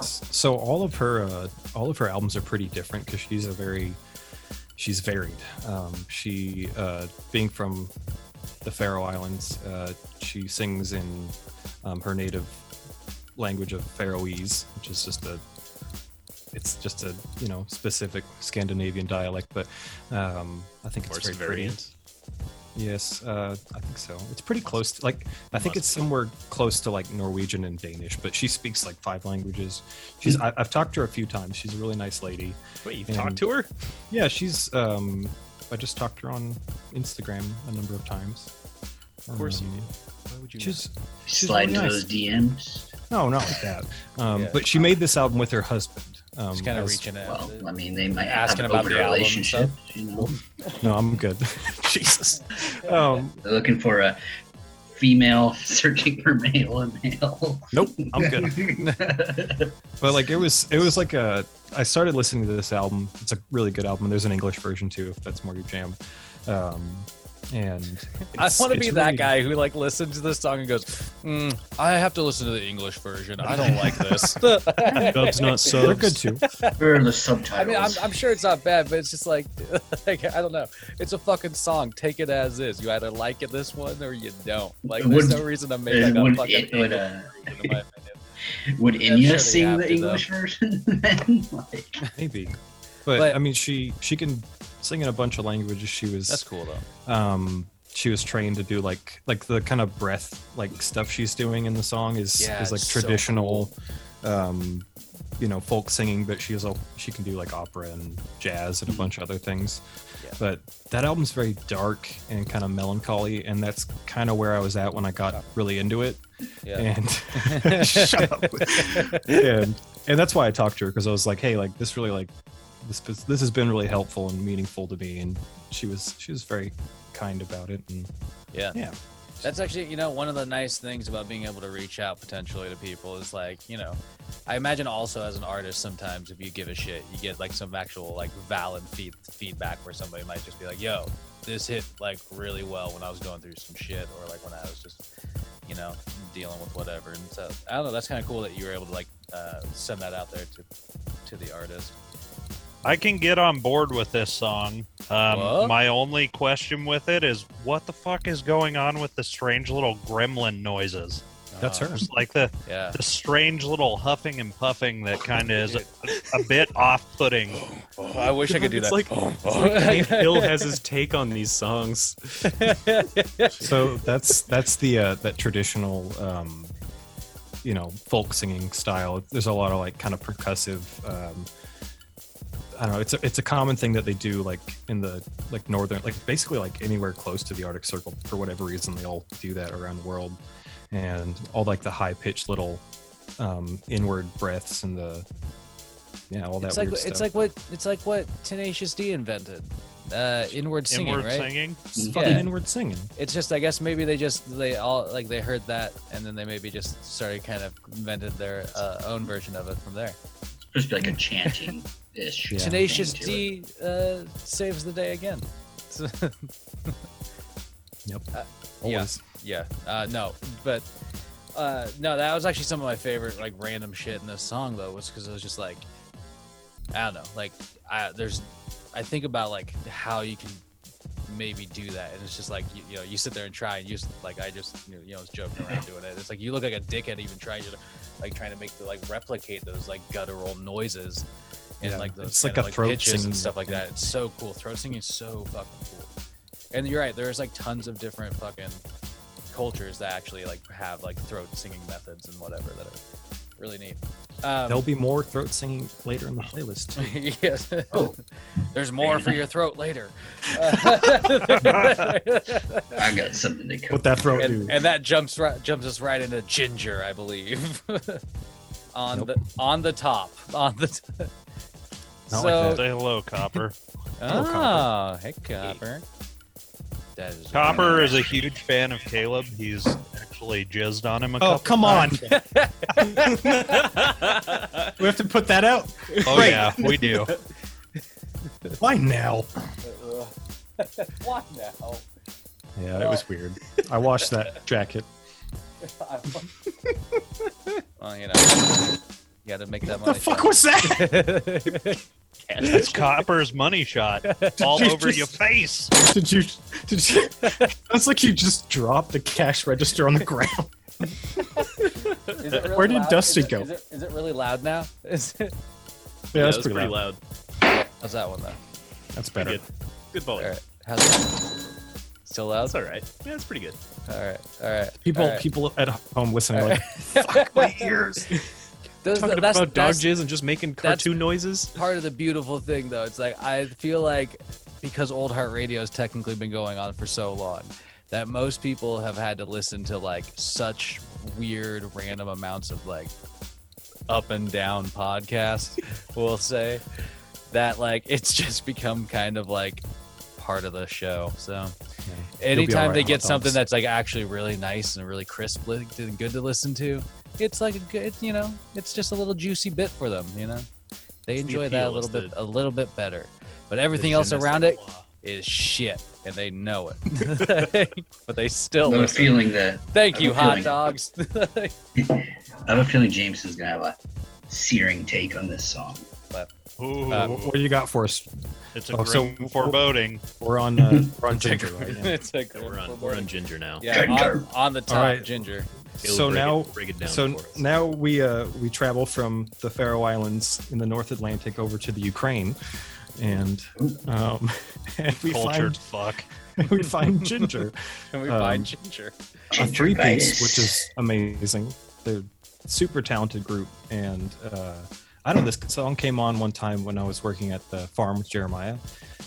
So all of her uh, all of her albums are pretty different because she's a very she's varied. Um, she uh, being from the Faroe Islands, uh, she sings in um, her native language of Faroese, which is just a it's just a you know specific Scandinavian dialect, but um, I think it's very pretty. variants. Yes, uh, I think so. It's pretty close. To, like I think it's somewhere close to like Norwegian and Danish, but she speaks like five languages. She's I, I've talked to her a few times. She's a really nice lady. Wait, you've And- talked to her? Yeah, she's. um I just talked to her on Instagram a number of times. Of course you Um, did. Why would you? She's She's slide into nice. those DMs. no, not like that. Um, Yeah. But she made this album with her husband. Um, Just kind of reaching out. Well, I mean, they might Asking have about the open album and relationship. You know, No, I'm good. Jesus. Um, they're looking for a female searching for male and male. nope, I'm good. but like it was it was like a i started listening to this album it's a really good album there's an english version too if that's more your jam um and I want to be that really- guy who like listens to this song and goes, mm, "I have to listen to the English version. I don't like this." Dubs not subs. they're good too Where are in the I subtitles? mean, I'm, I'm sure it's not bad, but it's just like, like, I don't know. It's a fucking song. Take it as is. You either like it this one or you don't. Like, It there's no reason to make it like a would- fucking it would, uh, in my opinion. Would Inya sure sing the to, though. English version then? like, maybe but, But- i mean she she can sing in a bunch of languages she was That's cool though. um she was trained to do like like the kind of breath like stuff she's doing in the song is Yeah, is like it's so traditional um you know folk singing but she's a, she can do like opera and jazz and a bunch of other things Yeah. but that album's very dark and kind of melancholy and that's kind of where i was at when i got really into it Yeah. and shut up and and that's why i talked to her because i was like hey like this really like this this has been really helpful and meaningful to me and she was she was very kind about it and Yeah. yeah That's actually, you know, one of the nice things about being able to reach out potentially to people is like, you know, I imagine also as an artist, sometimes if you give a shit, you get like some actual like valid feed- feedback where somebody might just be like, yo, this hit like really well when I was going through some shit or like when I was just, you know, dealing with whatever. And so I don't know, that's kind of cool that you were able to like uh, send that out there to to the artist. I can get on board with this song. Um, my only question with it is what the fuck is going on with the strange little gremlin noises? That's Uh, her. Just like the Yeah. the strange little huffing and puffing that kind of is a, a bit off-putting. I wish I could do It's that. like- Hank Hill has his take on these songs. so that's that's the uh that traditional um you know folk singing style there's a lot of like kind of percussive um I don't know. It's a, it's a common thing that they do, like in the like northern, like basically like anywhere close to the Arctic Circle. For whatever reason, they all do that around the world, and all like the high pitched little um, inward breaths and the yeah, all that it's like weird it's like what it's like what Tenacious D invented. Uh, inward singing, Inward right? singing. It's Yeah. fucking inward singing. It's just, I guess maybe they just they all like they heard that and then they maybe just started kind of invented their uh, own version of it from there. Supposed to be like a chanting ish. Yeah. Tenacious D uh, saves the day again. Yep. Uh, Always. yeah, uh, no, but uh, no, that was actually some of my favorite like random shit in this song though, was because it was just like I don't know, like I there's I think about like how you can maybe do that, and it's just like you, you know you sit there and try and you just like I just you know, you know was joking around doing it. It's like you look like a dickhead even trying to like trying to make the like replicate those like guttural noises. And Yeah, like those it's like of, a throat pitches singing and stuff like that. It's so cool. Throat singing is so fucking cool. And you're right. There's like tons of different fucking cultures that actually like have like throat singing methods and whatever that are really neat. Um, There'll be more throat singing later in the playlist. too. yes. Oh. There's more for your throat later. I got something to cover. What that throat and, do? and that jumps right, jumps us right into Jinjer, I believe. on Nope. the on the top, on the. T- Not like so. Say hello, Copper. Hello, oh, hey, Copper. That is Copper is a huge fan of Caleb. He's actually jizzed on him a Oh, couple come on. times. we have to put that out. Oh Right. yeah, we do. Why now? What now? Yeah, it was weird. I washed that jacket. well, you know, you got to make that The money. fuck was that? It's Copper's money shot all you over just- your face. Did you? Did you? Sounds like you just dropped the cash register on the ground. Is it really Where did loud? Dusty Is it- go? Is it, is it really loud now? Is it? Yeah, that's it was pretty, loud. How's that one though? That's better. Good. Good volume. All right. How's that? Still loud? That's all right. Yeah, it's pretty good. All right. All right. People, all right. people at home listening, All like, fuck my ears. Those- Talking that's, about dog jizz and just making cartoon noises. part of the beautiful thing, though. It's like I feel like because Old Heart Radio has technically been going on for so long that most people have had to listen to like such weird, random amounts of like up and down podcasts. we'll say that like it's just become kind of like part of the show. So anytime alright, they get something that's like actually really nice and really crisp and good to listen to, it's like a good, you know, it's just a little juicy bit for them, you know. They It's the enjoy that a little bit, the- a little bit better. But everything else around it is shit, and they know it. but they still I have a feeling that Thank you, I have a hot feeling- dogs. I have a feeling James is gonna have a searing take on this song. Ooh, Uh, What do you got for us? it's a oh, so- foreboding. We're on, uh, we're on Jinjer right now. it's a Yeah, we're on we're on Jinjer now. yeah, Jinjer. on, on the top, right. Jinjer. Caleb, so break it- now, break it down so now we uh we travel from the Faroe Islands in the North Atlantic over to the Ukraine, and um and we Cultured find fuck. we find Jinjer. And we Um, find Jinjer. a three piece, which is amazing. They're super talented group, and uh, I don't know. This song came on one time when I was working at the farm with Jeremiah,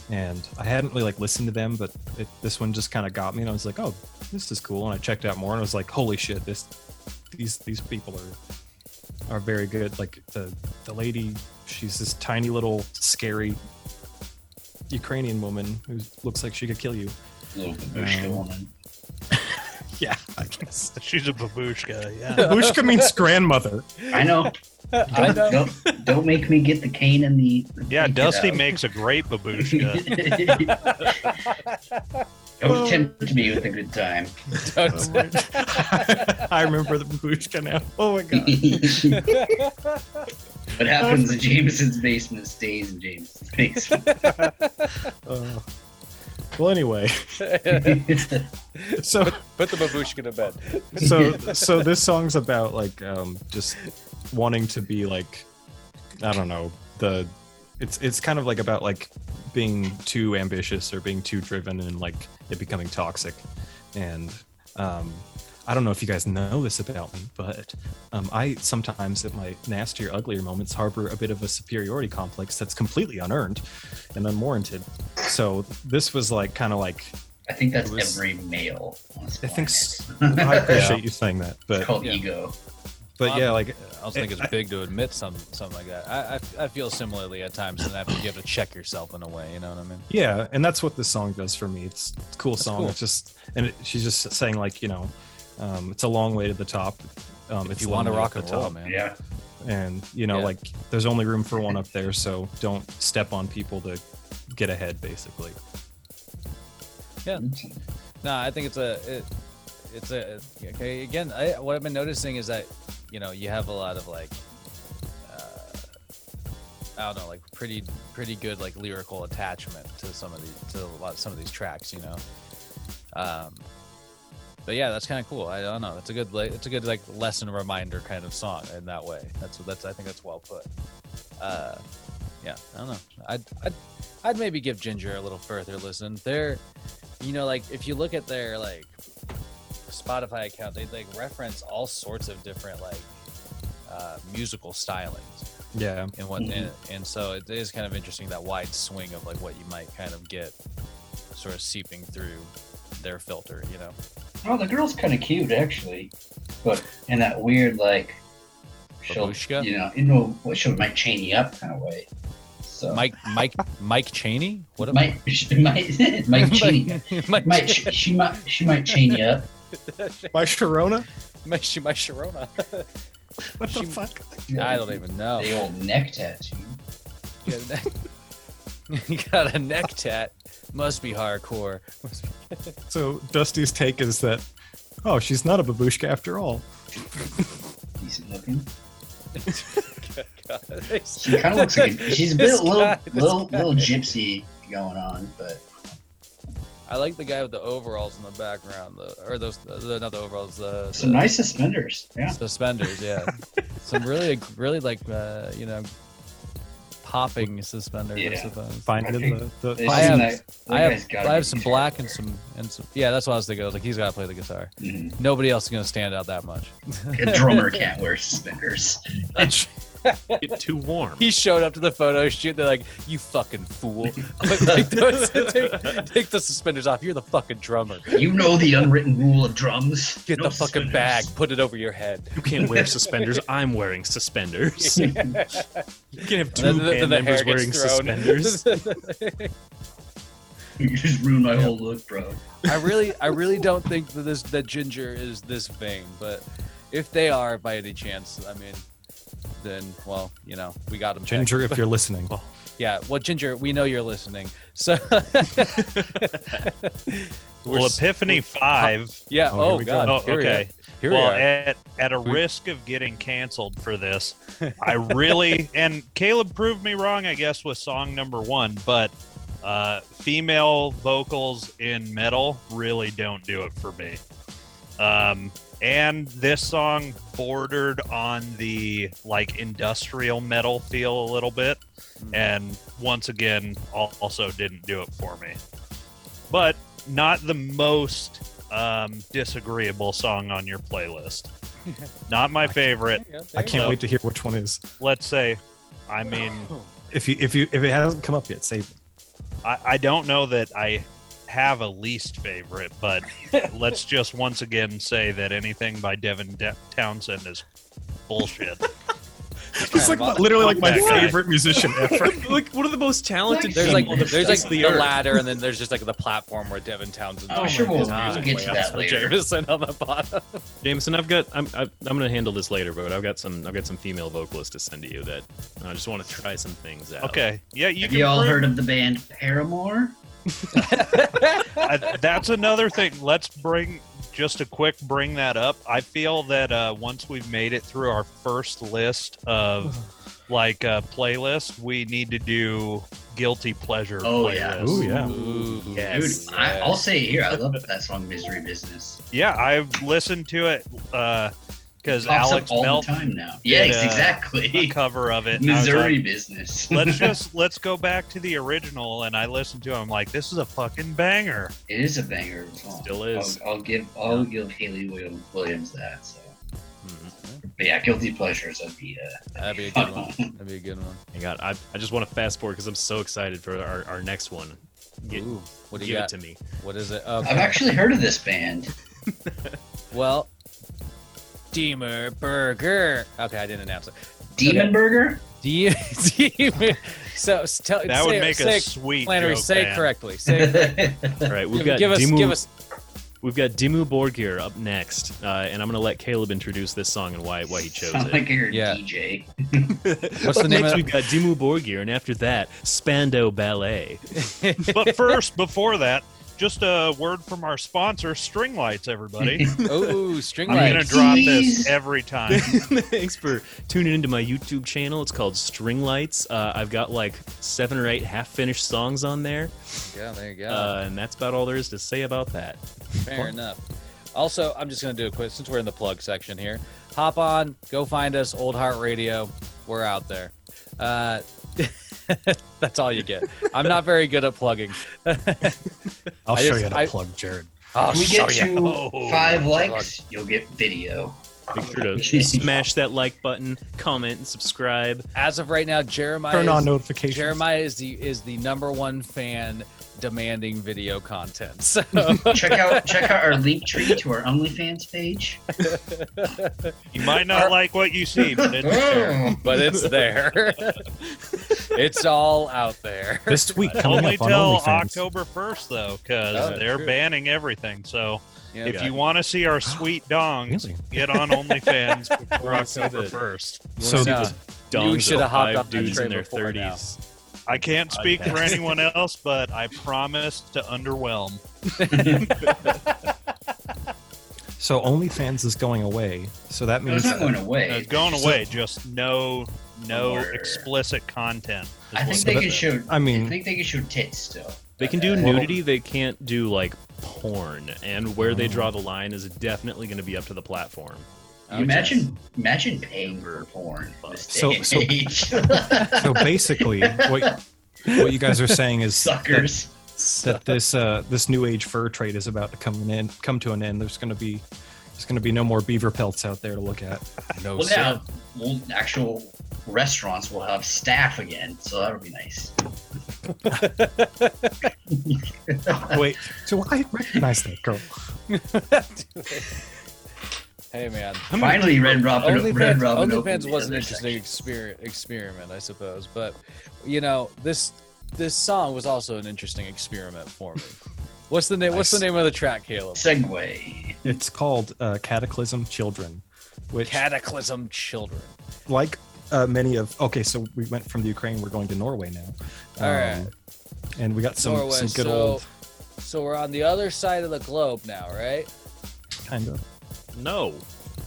and I hadn't really like listened to them, but it, this one just kind of got me, and I was like, "Oh, this is cool." And I checked out more, and I was like, "Holy shit! This these these people are are very good." Like the the lady, she's this tiny little scary Ukrainian woman who looks like she could kill you. Little babushka Um, woman. Yeah, I guess. She's a babushka. Yeah. Bushka means grandmother. I know. I Don't, don't, don't make me get the cane and the. the Yeah, Dusty out. makes a great babushka. don't tempt me with a good time. Don't- I remember the babushka now. Oh my god. what happens in Jameson's basement stays in Jameson's basement. Uh, well, anyway, so Put the babushka to bed. so so this song's about like um just wanting to be like I don't know the it's it's kind of like about like being too ambitious or being too driven and like it becoming toxic and um I don't know if you guys know this about me, but um, I sometimes, at my nastier, uglier moments, harbor a bit of a superiority complex that's completely unearned and unwarranted. So this was like kind of like I think that's was- every male. I think I appreciate you saying that, It's but called Yeah. ego. But yeah, like I also think it's big to admit some something like that. I, I I feel similarly at times, and I have to, you have to check yourself in a way. You know what I mean? yeah, and that's what this song does for me. It's, it's a cool That's song. cool. It's just and it, she's just saying like you know, um, it's a long way to the top. Um, If it's you want to rock to and the roll, top. man. Yeah. and you know Yeah. like there's only room for one up there so don't step on people to get ahead basically Yeah. No, I think it's a it, it's a okay. Again, I, what I've been noticing is that you know you have a lot of like uh, I don't know, like pretty pretty good like lyrical attachment to some of these to a lot some of these tracks. You know, um, but yeah, that's kind of cool. I don't know. It's a good like it's a good like lesson reminder kind of song in that way. That's that's I think that's well put. Uh, yeah, I don't know. I'd I'd I'd maybe give Jinjer a little further listen. They're you know like if you look at their like spotify account they like reference all sorts of different like uh, musical stylings yeah and what Mhm. and, and so it is kind of interesting that wide swing of like what you might kind of get sort of seeping through their filter you know Oh, the girl's kind of cute, actually. But in that weird, like, she'll, Babushka? you know, you know, what she might chain you up kind of way. So mike mike mike cheney what a might, she might, might chain, mike, she, she might, she might chain you up. my sharona mike, my sharona what She- the fuck i don't even know The old neck tattoo. You got a neck- you got a neck tat must be hardcore so dusty's take is that oh she's not a babushka after all Decent looking. God. She kind of looks like a, she's a bit This little, guy- little, guy. little gypsy going on, but I like the guy with the overalls in the background, the, or those, the, not the overalls, the, some the nice suspenders. Yeah. suspenders. Yeah, some really, really like, uh, you know, popping suspenders. I Yeah. suppose. finding the, the They I have- that I have, I have some guitar black and some, and some. Yeah, that's what I was thinking. I was like, he's got to play the guitar. Mhm. Nobody else is gonna stand out that much. A drummer can't wear suspenders. Get too warm. He showed up to the photo shoot. They're like, "You fucking fool! take, those, take, take the suspenders off. You're the fucking drummer. You know the unwritten rule of drums. Get No the fucking suspenders. bag. Put it over your head." You can't wear suspenders. I'm wearing suspenders. You can't have two Then the- then band the members wearing thrown. suspenders. You just ruined my whole look, bro. I really, I really don't think that this that Jinjer is this vain, but if they are by any chance, I mean, then well, you know, we got them. Jinjer if you're listening yeah. Well, Jinjer, we know you're listening, so. We're Well, Epiphany Five. yeah. Oh, here Oh, we go. God. Oh, Here we okay. are. Here well, we are. at at a We- risk of getting canceled for this, I really and Caleb proved me wrong, I guess, with song number one. But uh, female vocals in metal really don't do it for me. Um, and this song bordered on the like industrial metal feel a little bit, and once again, also didn't do it for me. But not the most um, disagreeable song on your playlist. Not my favorite. Yeah, i there you can't go. wait to hear which one is Let's say, I mean, if you if you if it hasn't come up yet save it I, I don't know that I have a least favorite, but let's just once again say that anything by Devin De- Townsend is bullshit. it's like my- literally like my That guy. favorite musician ever like one of the most talented. There's like people there's like face of the, ladder, and then there's just like the platform where Devin Townsend. Oh, sure, we'll- God, we'll get to that later. Jameson on the bottom. Jameson, I've got. I'm. I'm, I'm going to handle this later, but I've got some. I've got some female vocalists to send to you that I just want to try some things out. Okay, yeah, you Have can you all prove- heard of the band Paramore? I- that's another thing. Let's bring just a quick bring that up. I feel that uh, once we've made it through our first list of like uh, playlists, we need to do guilty pleasure. Oh, yeah. playlists. Ooh, yeah. Ooh, Yes. Dude, I, I'll say here. I love that song, Misery Business. Yeah, I've listened to it because Alex up all Melton the time now. Yes, did, uh, a exactly. cover of it. and I was Missouri like, Business. let's just let's go back to the original, and I listened to. it. I'm like, this is a fucking banger. It is a banger song. Still is. I'll, I'll give I'll give Hayley Williams that. So, Mhm. but yeah, guilty pleasures. That'd be uh, That'd be a good one. That'd be a good one. Hang on. I, I just want to fast forward because I'm so excited for our, our next one. Get, Ooh, what do you give got? it to me. What is it? I've actually heard of this band. Well, Deemer Burger. Okay, I didn't announce it. Demon Burger? De- Deemer. So s- tell That say, would make say, a sweet Flannery, joke, say man. correctly. Say it correctly. All right, we've give, got give us, Dimmu, give us. we've got Dimmu Borgir up next, uh, and I'm gonna let Caleb introduce this song and why why he chose Sound it. like you're a Yeah. DJ. What's the name next, of we've got Dimmu Borgir, and after that, Spandau Ballet. But first, before that, just a word from our sponsor, String Lights, everybody. Oh, string Lights. I'm gonna drop Jeez. this every time. Thanks for tuning into my YouTube channel. It's called String Lights. Uh, I've got like seven or eight half-finished songs on there, Yeah, there you go. uh, and that's about all there is to say about that. Fair enough. Also, I'm just gonna do a quick since we're in the plug section here. Hop on, go find us, Old Heart Radio. We're out there. Uh, that's all you get. I'm not very good at plugging. I'll I show just- you how to I- plug Jared. I'll When oh, we show get you. to Oh, five plug. likes, you'll get video. Make sure to smash that like button, comment, and subscribe. As of right now, Jeremiah Turn on is, notifications. Jeremiah is the is the number one fan demanding video content. So check out check out our link tree to our OnlyFans page. You might not like what you see, but it's oh. there. but it's there. it's all out there. This week coming Only up on till OnlyFans. October 1st, though, because Oh, they're true. banning everything. So Yeah, if yeah. you want to see our sweet dongs, Really? get on OnlyFans before October 1st. So Yeah. Dongs You shoulda hopped five on that dudes train in their before now. 30s. I can't speak for anyone else, but I promise to underwhelm. So OnlyFans is going away. So that means it's not going away. It's going Just- away. Just no, no Or- explicit content. is I think what they can is. show. I mean- I think they can show tits still. They can do nudity, they can't do like porn. And where they oh. draw the line is definitely going to be up to the platform. You imagine, imagine paying for porn. So- so- so basically what what you guys are saying is suckers. that this uh this new age fur trade is about to come in come to an end. There's going to be there's going to be no more beaver pelts out there to look at. No Well, now, well, actual restaurants will have staff again, so that would be nice. Wait, so I recognize that girl. hey man. Finally, Red Robin. OnlyFans, Red Robin OnlyFans was an interesting exper- experiment, I suppose. But you know, this this song was also an interesting experiment for me. What's the name? What's the name of the track, Caleb? Segue. It's called uh, Cataclysm Children, which Cataclysm Children. like uh, many of okay, so we went from the Ukraine, we're going to Norway now. Um, All right. And we got some Norway. some good so, old so we're on the other side of the globe now, right? kind of No.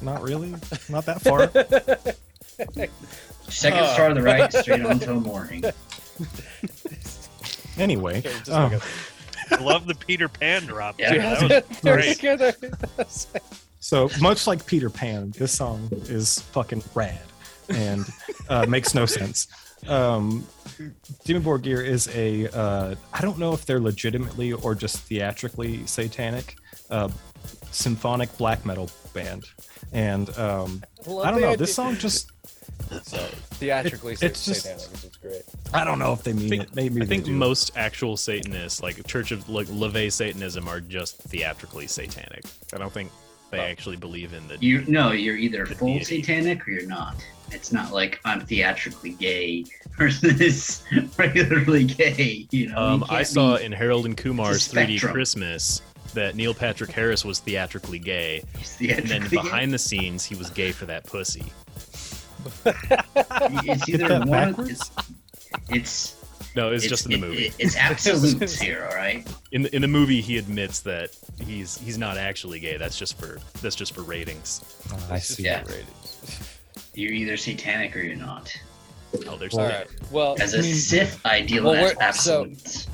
not really, not that far. Second Uh. star to the right, straight on until morning. anyway, Okay, just um, like I love the Peter Pan drop. Yeah. too. That was great. so much like Peter Pan, this song is fucking rad and uh, makes no sense. Um, Dimmu Borgir is a uh, I don't know if they're legitimately or just theatrically satanic uh, symphonic black metal band, and um, I don't know. This song just So theatrically, It- it's it's just- satanic, which is great. I don't know if they mean think- it. Maybe I think do. most actual Satanists, like Church of like LaVey Satanism, are just theatrically satanic. I don't think they actually believe in the. You no, you're either full deity. satanic or you're not. It's not like I'm theatrically gay versus regularly gay. You know, Um, You I saw in Harold and Kumar's 3D. Christmas that Neil Patrick Harris was theatrically gay, and theatrically then gay. behind the scenes he was gay for that pussy. it's either one. It's, it's No, it's, it's just in the movie. it- it's absolutes here, all right. in the, in the movie, he admits that he's he's not actually gay. That's just for that's just for ratings. Uh, I see. Yeah. You're either satanic or you're not. Oh, there's All that. right. Well, As a Sith, I deal Well, in we're- so- absolutes. So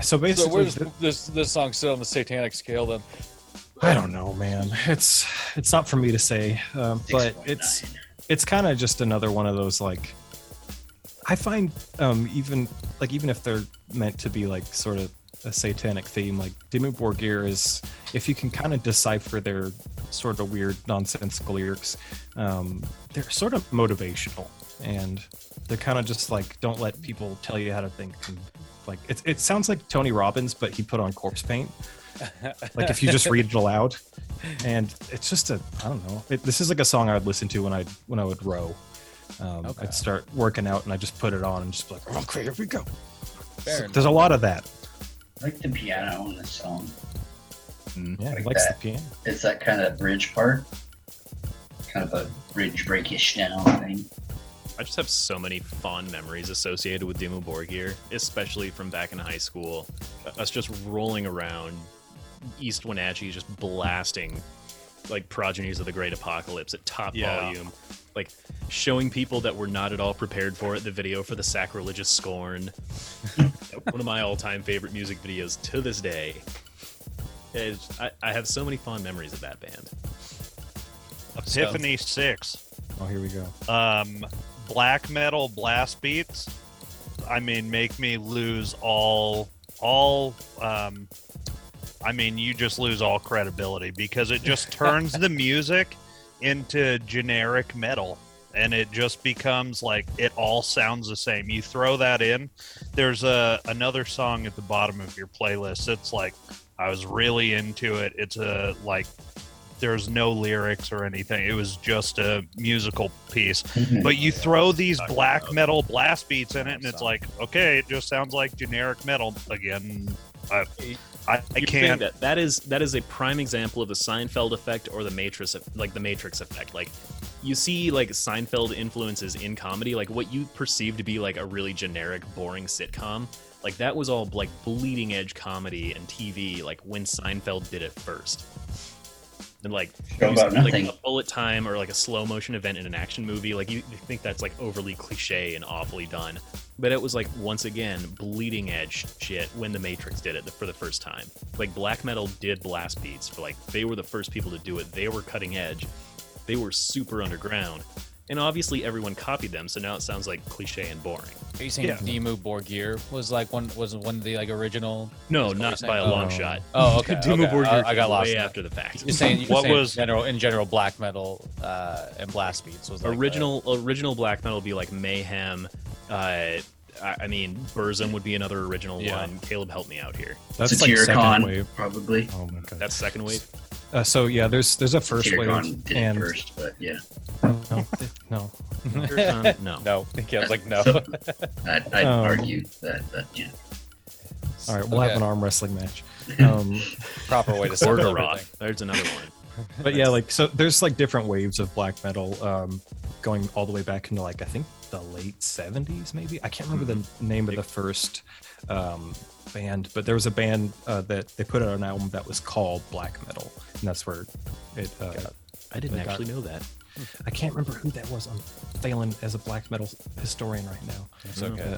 so basically, where's this this song sit on the satanic scale then? I don't know, man. It's it's not for me to say, um, but it's it's kind of just another one of those like I find um, even like even if they're meant to be like sort of a satanic theme, like Dimmu Borgir is if you can kind of decipher their sort of weird nonsensical lyrics, um, they're sort of motivational and they're kind of just like don't let people tell you how to think. And, like it, it sounds like Tony Robbins, but he put on corpse paint. like if you just read it aloud. And it's just a I don't know. It, this is like a song I would listen to when I when I would row. Um, Okay. I'd start working out and I just put it on and just be like, okay, here we go. So there's a lot of that. I like the piano in this song. Yeah, he Like likes that. the piano. It's that kind of bridge part. Kind of a bridge breakish down thing. I just have so many fond memories associated with Dimmu Borgir, especially from back in high school. Us just rolling around East Wenatchee, just blasting like progenies of the Great Apocalypse at top Yeah. volume, like showing people that were not at all prepared for it. The video for the sacrilegious scorn, one of my all-time favorite music videos to this day. It's- I, I have so many fond memories of that band. Epiphany Six. Oh, here we go. um, black metal blast beats i mean make me lose all all um, i mean you just lose all credibility because it just turns the music into generic metal and it just becomes like it all sounds the same. You throw that in there's a another song at the bottom of your playlist it's like i was really into it. It's a like there's no lyrics or anything it was just a musical piece mhm. but you throw these black about- metal blast beats in it, and it's Song. like, okay, it just sounds like generic metal again. I, I, I can't. That that is that is a prime example of the Seinfeld effect or the Matrix, like the Matrix effect. Like you see like Seinfeld influences in comedy, like what you perceive to be like a really generic, boring sitcom. Like that was all like bleeding edge comedy and TV. Like when Seinfeld did it first. And like, Show about like nothing. a bullet time or like a slow motion event in an action movie, like you, you think that's like overly cliche and awfully done. But it was like once again bleeding edge shit when the Matrix did it for the first time. Like black metal did blast beats for like they were the first people to do it. They were cutting edge. They were super underground. And obviously everyone copied them, so now it sounds like cliche and boring. Are you saying Yeah. Dimmu Borgir was like one was one of the like original? No, not by a Oh. long shot. Oh, okay. Dimmu okay. Borgir I, I got lost. way after the fact. You're saying, you're What saying was- in general in general black metal uh, and blast beats was like original original black metal would be like mayhem uh I I mean, Burzum would be another original Yeah. one. Caleb, help me out here. That's like second wave. probably. Oh my god. That's second wave. Uh, so yeah, there's there's a first Satyricon wave did and it first, but yeah. no, no. Um, no. no. Caleb's like no. So, I'd, I'd Um, argue that, but yeah. All right, we'll have an arm wrestling match. Um, Proper way to start everything. There's another one. But yeah, like so, there's like different waves of black metal, um, going all the way back into like I think the late '70s, maybe. I can't remember the name of the first um, band, but there was a band uh, that they put out an album that was called black metal, and that's where it. Uh, I didn't They got- actually know that. I can't remember who that was. I'm failing as a black metal historian right now. It's okay.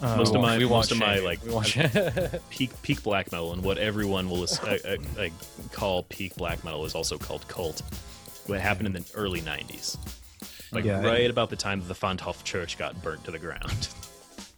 Um, Most of my- most of my, like, Peak peak black metal and what everyone will uh, uh, like call peak black metal is also called cult. What happened in the early '90s, like Yeah, right about the time that the Fantoft Church got burnt to the ground.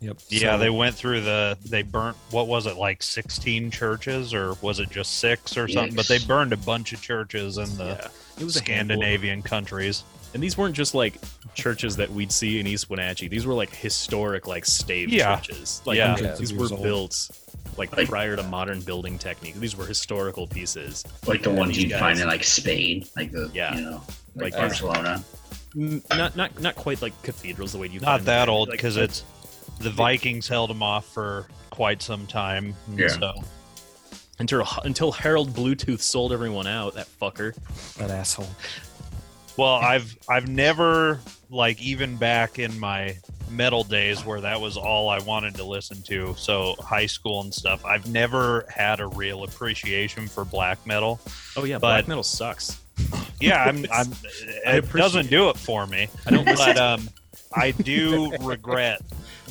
Yep. Yeah, so- they went through the. They burnt. What was it like? Sixteen churches, or was it just six or something? But they burned a bunch of churches in the yeah, it was. Scandinavian countries. And these weren't just like churches that we'd see in East Wenatchee. These were like historic, like stave Yeah. churches. Like Yeah. Hundreds these were built like Like- prior to modern building technique. These were historical pieces. Like the ones you'd find in like Spain, like the Yeah. you know, like, Like, Barcelona. Not not not quite like cathedrals the way you Not find that them. old because like- it's the Vikings held them off for quite some time. Yeah. So until until Harald Bluetooth sold everyone out. That fucker. that asshole. Well, I've I've never like even back in my metal days where that was all I wanted to listen to, so high school and stuff. I've never had a real appreciation for black metal. Oh yeah, But- black metal sucks. Yeah, I'm. I'm it doesn't do it for me. I don't. But um, I do regret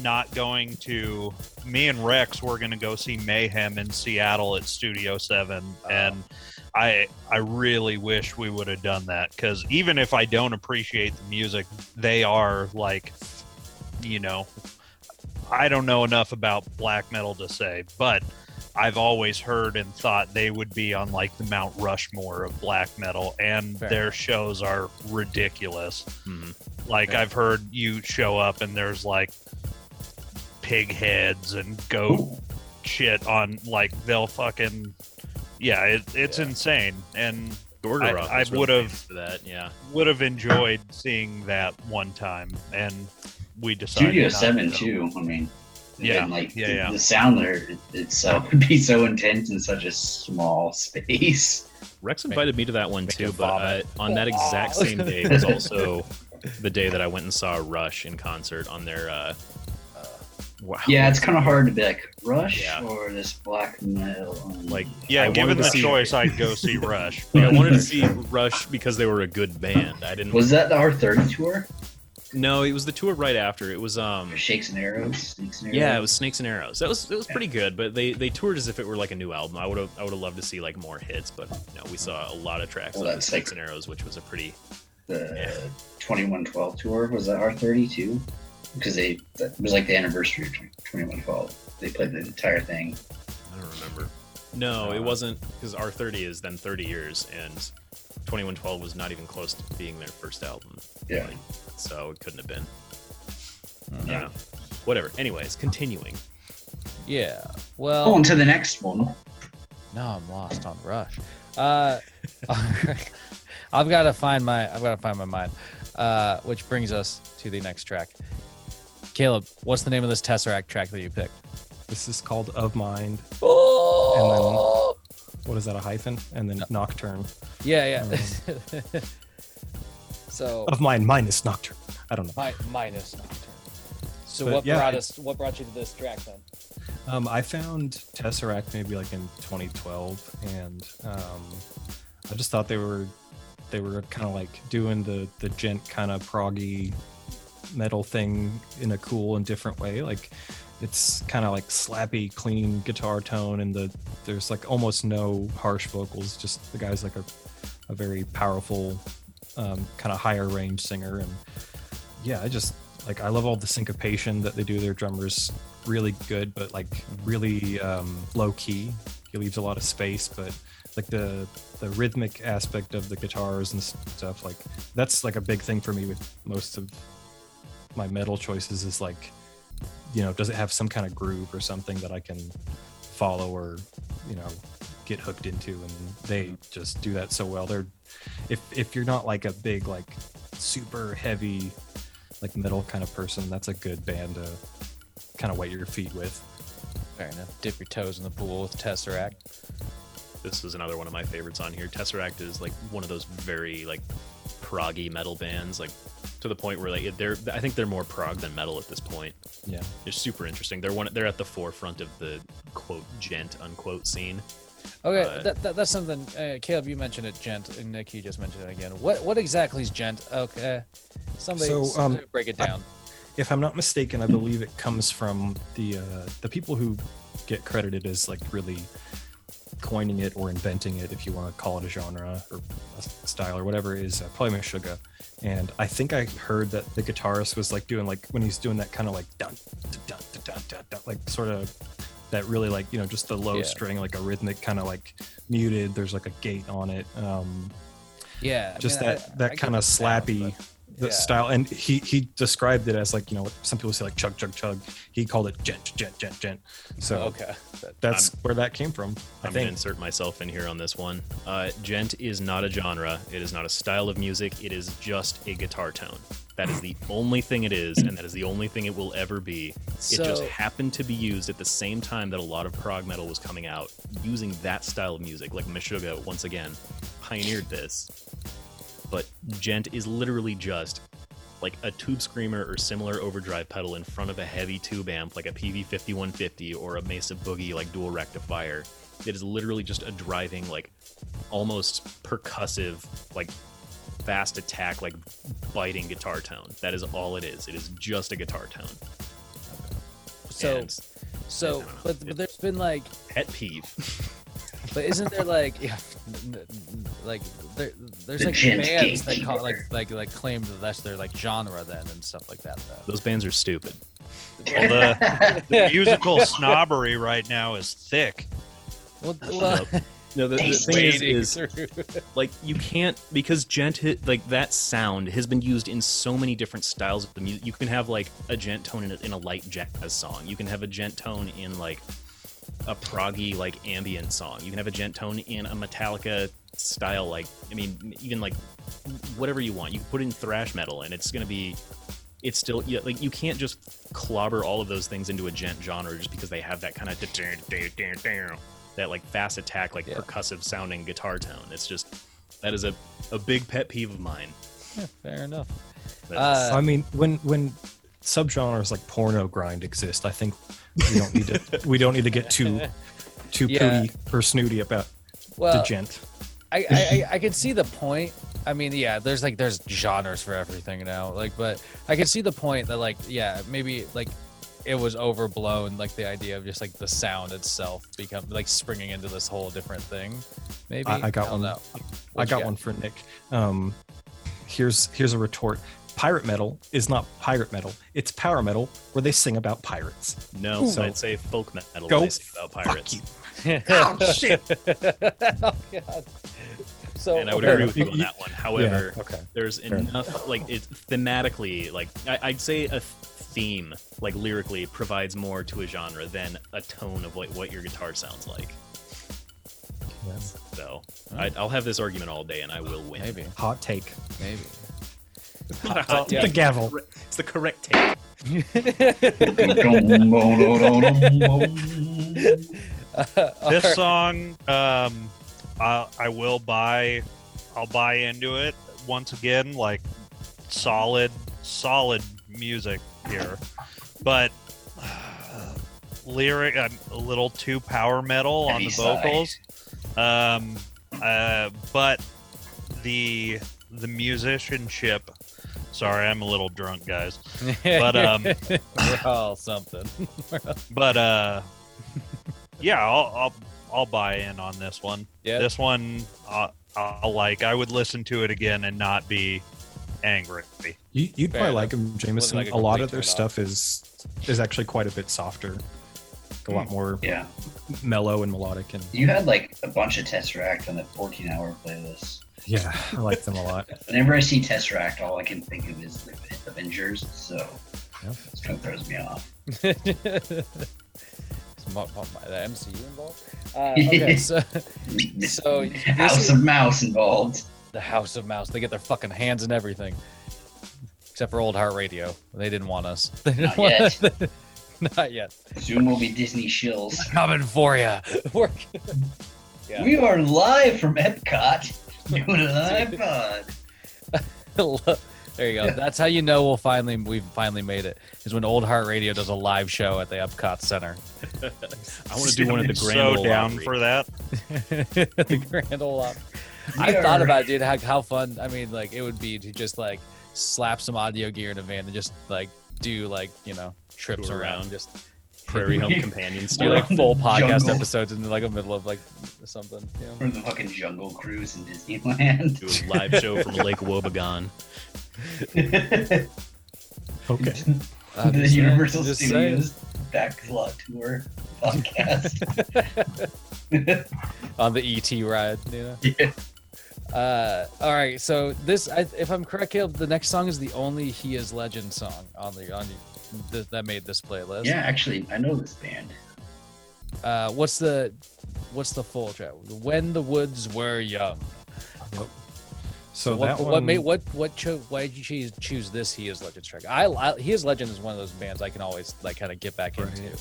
not going to. Me and Rex were going to go see Mayhem in Seattle at Studio Seven, and I I really wish we would have done that because even if I don't appreciate the music, they are like, you know, I don't know enough about black metal to say, but I've always heard and thought they would be on like the Mount Rushmore of black metal, and Fair their shows are ridiculous. Mhm. Like Yeah. I've heard you show up and there's like pig heads and goat shit on like they'll fucking yeah, it, it's Yeah. insane, and Gorgoroth I was really would've- famous that. Yeah, would have enjoyed seeing that one time, and we decided Studio not to Seven too. I mean, Yeah, and, like yeah, the, yeah. the sound there it, it's so would be so intense in such a small space. Rex invited me to that one too, but uh, on that exact same day was also the day that I went and saw Rush in concert on their. Uh, wow. Yeah, it's kind of hard to be like Rush Yeah. or this black metal. Like, Yeah, I given the see- choice, I'd go see Rush. Like, I wanted to see Rush because they were a good band. I didn't. was that the R thirty tour? no, it was the tour right after. It was um. Shakes and Arrows, Snakes and Arrows. Yeah, it was Snakes and Arrows. That was it was pretty good, but they they toured as if it were like a new album. I would have I would have loved to see like more hits, but you know, we saw a lot of tracks Well, of Snakes like- and Arrows, which was a pretty the twenty one twelve tour. Was that R thirty too? Because they that was like the anniversary of twenty one twelve. They played the entire thing. I don't remember. No, it wasn't because R thirty is then thirty years, and twenty one twelve was not even close to being their first album, Yeah. so it couldn't have been. I Yeah. Whatever. Anyways, continuing. Yeah. Oh, Well, on to the next one. no, I'm lost on Rush. Uh, I've got to find my. I've got to find my mind. Uh, which brings us to the next track. Caleb, what's the name of this Tesseract track that you picked? This is called Of Mind. Oh, What is that? A hyphen? And then Nocturne. yeah, yeah. so Of Mind minus Nocturne. I don't know. mi- minus Nocturne. So But what yeah, brought us? What brought you to this track then? Um, I found Tesseract maybe like in 2012, and um, I just thought they were they were kind of like doing the the djent kind of proggy metal thing in a cool and different way. Like it's kind of like slappy, clean guitar tone, and the there's like almost no harsh vocals. Just the guy's like a a very powerful, um, kind of higher range singer, and yeah, I just like I love all the syncopation that they do. Their drummers really good, but like really um, low key. He leaves a lot of space, but like the the rhythmic aspect of the guitars and stuff, like that's like a big thing for me with most of my metal choices. Is like, you know, does it have some kind of groove or something that I can follow or you know get hooked into? And they just do that so well. They're if if you're not like a big like super heavy like metal kind of person, that's a good band to kind of wet your feet with. Fair enough. Dip your toes in the pool with Tesseract. This is another one of my favorites on here. Tesseract is like one of those very like proggy metal bands, like to the point where like they're I think they're more prog than metal at this point. Yeah. They're super interesting. They're one. They're at the forefront of the quote djent unquote scene. Okay, Uh, that, that, that's something. Uh, Caleb, you mentioned it, djent, and Nick, you just mentioned it again. What what exactly is djent? Okay, somebody, So, um, break it down. If I'm not mistaken, I believe it comes from the uh, the people who get credited as like really coining it or inventing it, if you want to call it a genre or a style or whatever, is uh, probably Meshuggah. And I think I heard that the guitarist was like doing like when he's doing that kind of like dun dun dun dun dun, dun like sort of that really like you know just the low Yeah. string like a rhythmic kind of like muted. There's like a gate on it. Um, yeah, I just mean, that I that kind of sound, slappy but- the yeah. style and he he described it as like you know some people say like chug chug chug he called it djent djent djent djent so Okay, that- that's where that came from i I'm think insert myself in here on this one. Uh, djent is not a genre. It is not a style of music. It is just a guitar tone. That is the only thing it is, and that is the only thing it will ever be. it just happened to be used at the same time that a lot of prog metal was coming out, using that style of music. Like Meshuggah, once again, pioneered this. But djent is literally just like a tube screamer or similar overdrive pedal in front of a heavy tube amp like a PV5150 or a Mesa Boogie like dual rectifier. It is literally just a driving like almost percussive like fast attack like biting guitar tone. That is all it is. It is just a guitar tone. so And so, I don't know. but, but there's been like, pet peeve. but isn't there like, yeah, n- n- like there, there's The like djent bands that call like like like claim that that's their like genre then and stuff like that though. Those bands are stupid. Well, the, the musical snobbery right now is thick. Well, well No, the, the thing is, is like you can't because djent hit like that sound has been used in so many different styles of the music you can have like a djent tone in a, in a light jazz song you can have a djent tone in like a proggy like ambient song. You can have a djent tone in a Metallica style, like I mean, even like whatever you want. You can put in thrash metal, and it's gonna be. It's still yeah, like you can't just clobber all of those things into a djent genre just because they have that kind of that like fast attack, like Yeah. percussive sounding guitar tone. It's just that is a, a big pet peeve of mine. Yeah, fair enough. Uh, I mean, when when subgenres like porno grind exist, I think we don't need to we don't need to get too too Yeah. pooty or snooty about Well, the djent. I, I I can see the point. I mean, yeah, there's like there's genres for everything now. Like, but I can see the point that like yeah, maybe like it was overblown. Like the idea of just like the sound itself become like springing into this whole different thing. Maybe I, I got one. I got one for Nick. Um, here's here's a retort. Pirate metal is not pirate metal. It's power metal where they sing about pirates. no, So- I'd say folk metal. Go when they sing about pirates. Fuck you. oh shit. oh, God. So and I would okay. agree with you on that one. However, yeah, okay. there's Fair enough like it thematically like I, I'd say a theme like lyrically provides more to a genre than a tone of what, what your guitar sounds like. Yeah. So I, I'll have this argument all day and I will win. maybe Hot take. maybe. It's not a hot Yeah. The gavel. It's the correct take. this song um I, I will buy i'll buy into it once again like solid solid music here but lyric uh, a little too power metal on the vocals um uh but the the musicianship sorry i'm a little drunk guys But, um, we're all something. but uh yeah i'll i'll, I'll buy in on this one Yeah. this one uh, i'll like i would listen to it again and not be angry You, you'd Fair probably enough. like them, Jameson. like a a lot of their turn-off. stuff is is actually quite a bit softer, a lot more Yeah. mellow and melodic. And You had like a bunch of Tesseract on that 14 hour playlist. Yeah, I like them a lot. Whenever I see Tesseract, all I can think of is the Avengers, so Yeah. this kind of throws me off. Is mo- mo- the MCU involved? Uh, okay, so So, House this of Mouse involved. the House of Mouse, they get their fucking hands in everything, except for Old Heart Radio. They didn't want us. They didn't Not want yet. Not yet. Soon will be Disney shills. Coming for ya. We're- Yeah. We are live from Epcot doing an iPod. there you go. That's how you know we'll finally we've finally made it. Is when Old Heart Radio does a live show at the Epcot Center. I want to do one of the so Grand Ole down Opry. for that the Grand Ole Opry. I thought about it, dude. How, how fun? I mean, like it would be to just like slap some audio gear in a van and just like do like you know trips around, around. just Prairie Home Companion do style. like full podcast Jungle. episodes in the, like the middle of like something. You know? From the fucking Jungle Cruise in Disneyland. do a live show from Lake Wobegon. Okay. I'm the just saying, Universal just Studios Backlot Tour podcast. on the ET ride. You know. yeah. Uh, all right. So this, I, if I'm correct, Caleb, the next song is the only "He Is Legend" song on the on the, th- that made this playlist. yeah, actually, I know this band. Uh, what's the what's the full track? When the woods were young. So what, that what one, made what what cho- why did you choose, choose this He Is Legend track? I, I He Is Legend is one of those bands I can always like kind of get back Right. into.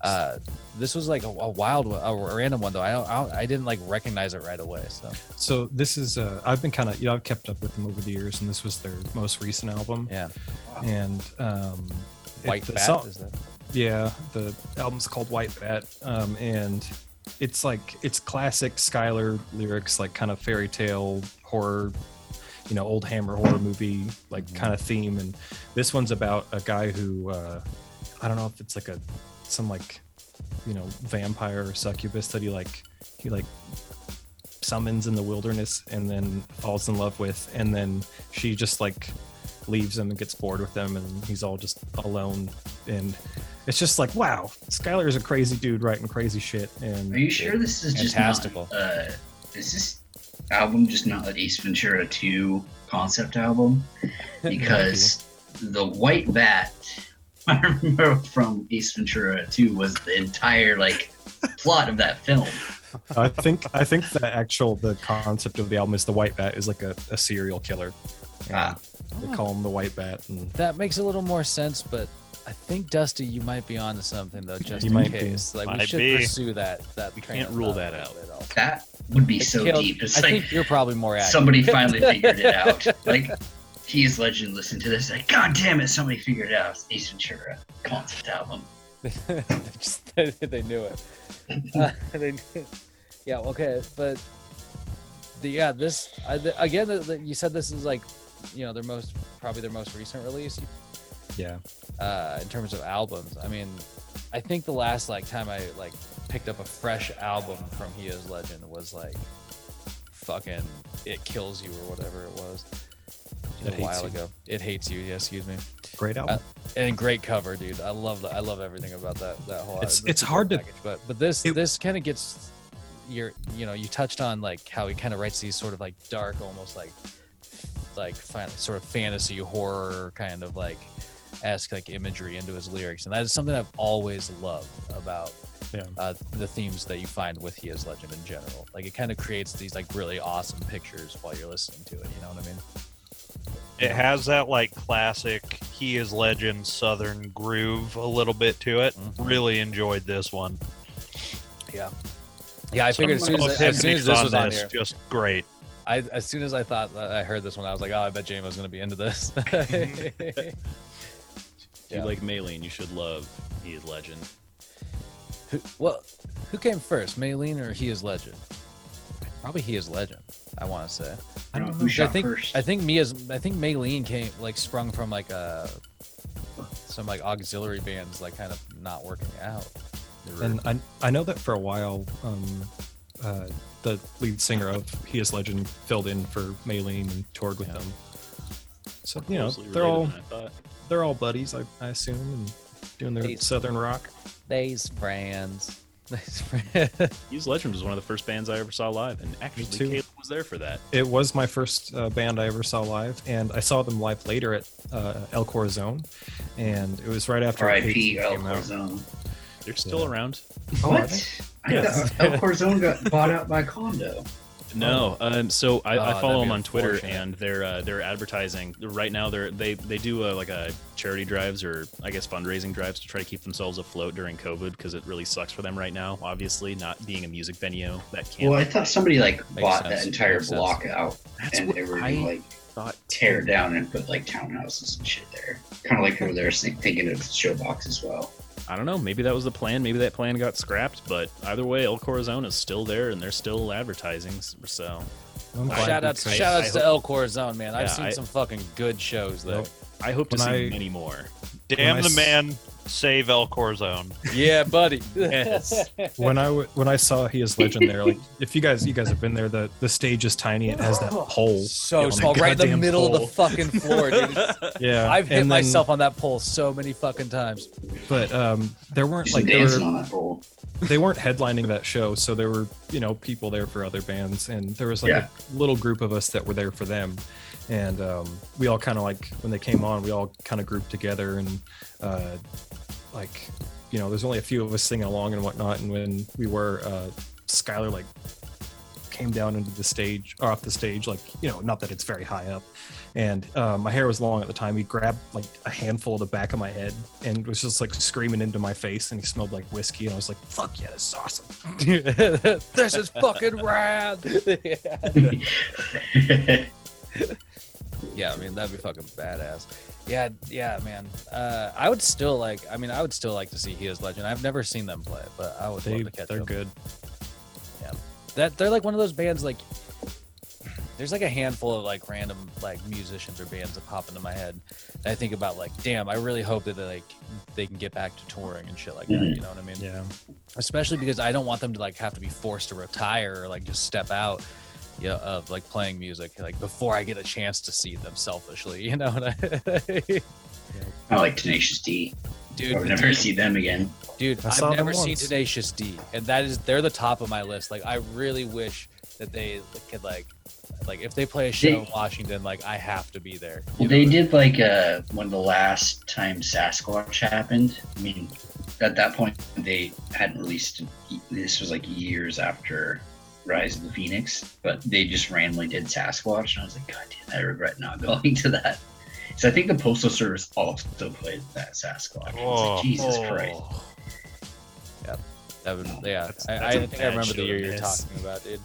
Uh, this was like a, a wild one, a random one though. I, don't, I don't- I didn't like recognize it right away. So So this is uh, I've been kind of you know I've kept up with them over the years, and this was their most recent album. yeah, And um, it- White Bat song- is that? Yeah, the album's called White Bat, um, and it's like it's classic Schuylar lyrics, like kind of fairy tale horror, you know, old Hammer horror movie like Mm-hmm. kind of theme. And this one's about a guy who uh, I don't know if it's like a some like you know vampire or succubus that he like he like summons in the wilderness and then falls in love with, and then she just like leaves him and gets bored with them, and he's all just alone and it's just like wow schuylar is a crazy dude writing crazy shit and Are you sure this is just Fantastical. not? Uh, is this album just not an Ace Ventura 2 concept album? Because the White Bat, I remember from Ace Ventura 2 was the entire like plot of that film. I think I think the actual the concept of the album is the white bat is like a, a serial killer. Ah. They call him the white bat, and That makes a little more sense, but I think Dusty, you might be onto something though, just You in might be. case. Like we Might should be. pursue that. That We can't rule that out. little bit. That would be so Caleb, deep. It's I like think you're probably more accurate. somebody finally figured it out. Like he is legend. Listen to this. Like, God damn it! Somebody figured it out. It's Ace Ventura concept album. they, just, they knew it. Uh, they knew- yeah. Okay, but the yeah this I, the, again the, the, you said this is like you know their most probably their most recent release yeah, uh, in terms of albums. I mean, I think the last like time I like picked up a fresh album from He Is Legend was like fucking It Kills You or whatever it was. It a while You. ago. It hates you. Yeah, excuse me. great album. And great cover, dude. I love that. I love everything about that. That whole. It's- it's hard to- but but this it- this kind of gets your you know you touched on like how he kind of writes these sort of like dark, almost like like fin- sort of fantasy horror kind of like esque like imagery into his lyrics, and that is something I've always loved about Yeah. uh, the themes that you find with He Is Legend in general. Like it kind of creates these like really awesome pictures while you're listening to it. You know what I mean? It has that like classic He is Legend Southern groove a little bit to it. Mhm. Really enjoyed this one. Yeah. Yeah, I figured as soon as, as soon as epiphanies this on was on this, here, just great. I as soon as I thought that I heard this one, I was like, oh, I bet James was gonna be into this. If Yeah. you like Maylene, you should love He is Legend. who, well, who came first, Maylene or He Is Legend? Probably He Is Legend. I want to say. I don't know who I think first. I think Mia's. I think Maylene came like sprung from like a some like auxiliary bands like kind of not working out. And I I know that for a while, um, uh, the lead singer of He Is Legend filled in for Maylene and toured with Yeah. them. So you know Closely they're all than I thought. they're all buddies, I, I assume, and doing their They- southern rock. These friends. These friends. He is Legend was one of the first bands I ever saw live, and actually too. Caleb was there for that. It was my first uh, band I ever saw live, and I saw them live later at uh, El Corazon, and it was right after R.I.P. Hate El came out. Corazon. They're still Yeah. around. Oh, what? I Yes. thought El Corazon got bought out by Condo. No, um, so I, Oh, I follow them on Twitter, and they're uh, they're advertising right now. They're they they do uh, like a charity drives or I guess fundraising drives to try to keep themselves afloat during COVID because it really sucks for them right now. Obviously, not being a music venue that can't. Well, I thought somebody like bought sense. that entire Makes sense. block out, That's and they were I gonna like thought. tear down and put like townhouses and shit there. Kind of like over there thinking of Showbox as well. I don't know. Maybe that was the plan. Maybe that plan got scrapped. But either way, El Corazon is still there, and they're still advertising. So I'm glad Shout outs, shout outs to hope- El Corazon, man. I've Yeah, seen I- some fucking good shows there. Yep. I hope to When see I- many more. Damn the s- man, save El Corazon. Yeah, buddy. Yes. when I w- when I saw He Is Legend there, like if you guys you guys have been there, the the stage is tiny. It has that pole. so on the small, right in the goddamn middle of the fucking floor, dude. Yeah, I've hit then- myself on that pole so many fucking times. but um, there weren't like there were, on that pole. they weren't headlining that show, so there were you know people there for other bands, and there was like Yeah. a little group of us that were there for them, and um, we all kind of like when they came on, we all kind of grouped together and uh, like you know, there's only a few of us singing along and whatnot, and when we were, uh, Schuylar like came down into the stage or off the stage, like you know, not that it's very high up. And uh, my hair was long at the time. He grabbed like a handful of the back of my head and was just like screaming into my face. And he smelled like whiskey. And I was like, "Fuck yeah, this is awesome." this is fucking rad. yeah, I mean that'd be fucking badass. Yeah, yeah, man. Uh, I would still like. I mean, I would still like to see He Is Legend. I've never seen them play, but I would They love to catch them. they're them. good. Yeah, that they're like one of those bands. Like, there's like a handful of like random like musicians or bands that pop into my head. And I think about like, damn, I really hope that they like they can get back to touring and shit like that. Mhm. You know what I mean? Yeah. especially because I don't want them to like have to be forced to retire or like just step out you know, of like playing music like before I get a chance to see them selfishly, you know what I I like Tenacious D. dude, I've never see them again. dude, I saw I've never seen. Tenacious D, and that is they're the top of my list. Like I really wish that they could like like if they play a show in Washington, like I have to be there. Well, they did like uh, when the last time Sasquatch happened. I mean, at that point they hadn't released. This was like years after Rize of the Fenix, but they just randomly did Sasquatch, and I was like, God damn, I regret not going to that. So I think the Postal Service also played that Sasquatch. I Oh. like, Jesus Christ. That would, yeah, That's- I, that's I a think I remember the year you're talking about, dude.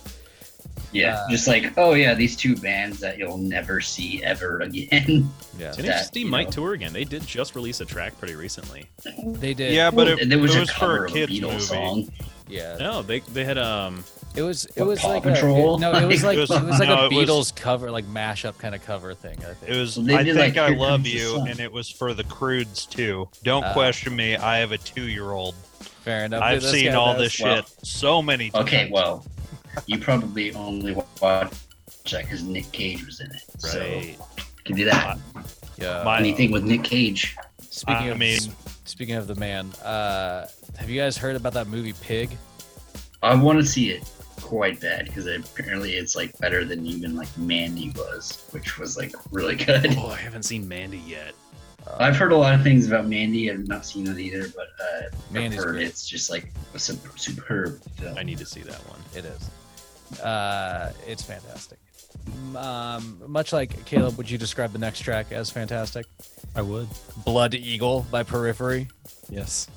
Yeah, Uh, just like, oh yeah, these two bands that you'll never see ever again. Yeah, That, NHD you might know. tour again. They did just release a track pretty recently. they did. Yeah, but Well, it, there was it a was cover for a of a kids Beatles movie. song. yeah. No, they they had um It was it was Paw like Patrol? a no, it was like It it was- was, like no, a it was- Beatles cover, like mashup kind of cover thing. I think. It was Well, I think like, I love you, and it was for the Croods too. Don't Ah. question me. I have a two-year-old. Fair enough. I've This seen all does. this Well- shit so many times. Okay, well, you probably only watched that because Nick Cage was in it. So right. you can do that. Yeah. My- Anything with Nick Cage. Speaking I of mean- speaking of the man, uh, have you guys heard about that movie Pig? I want to see it quite bad because apparently it's like better than even like Mandy was, which was like really good. Oh, I haven't seen Mandy yet. Uh, I've heard a lot of things about Mandy. I've not seen it either, but uh, I've Mandy's heard great. it's just like a sup- superb film. I need to see that one. It is. Uh, it's fantastic. Um, much like Caleb, would you describe the next track as fantastic? I would. Blood Eagle by Periphery. Yes.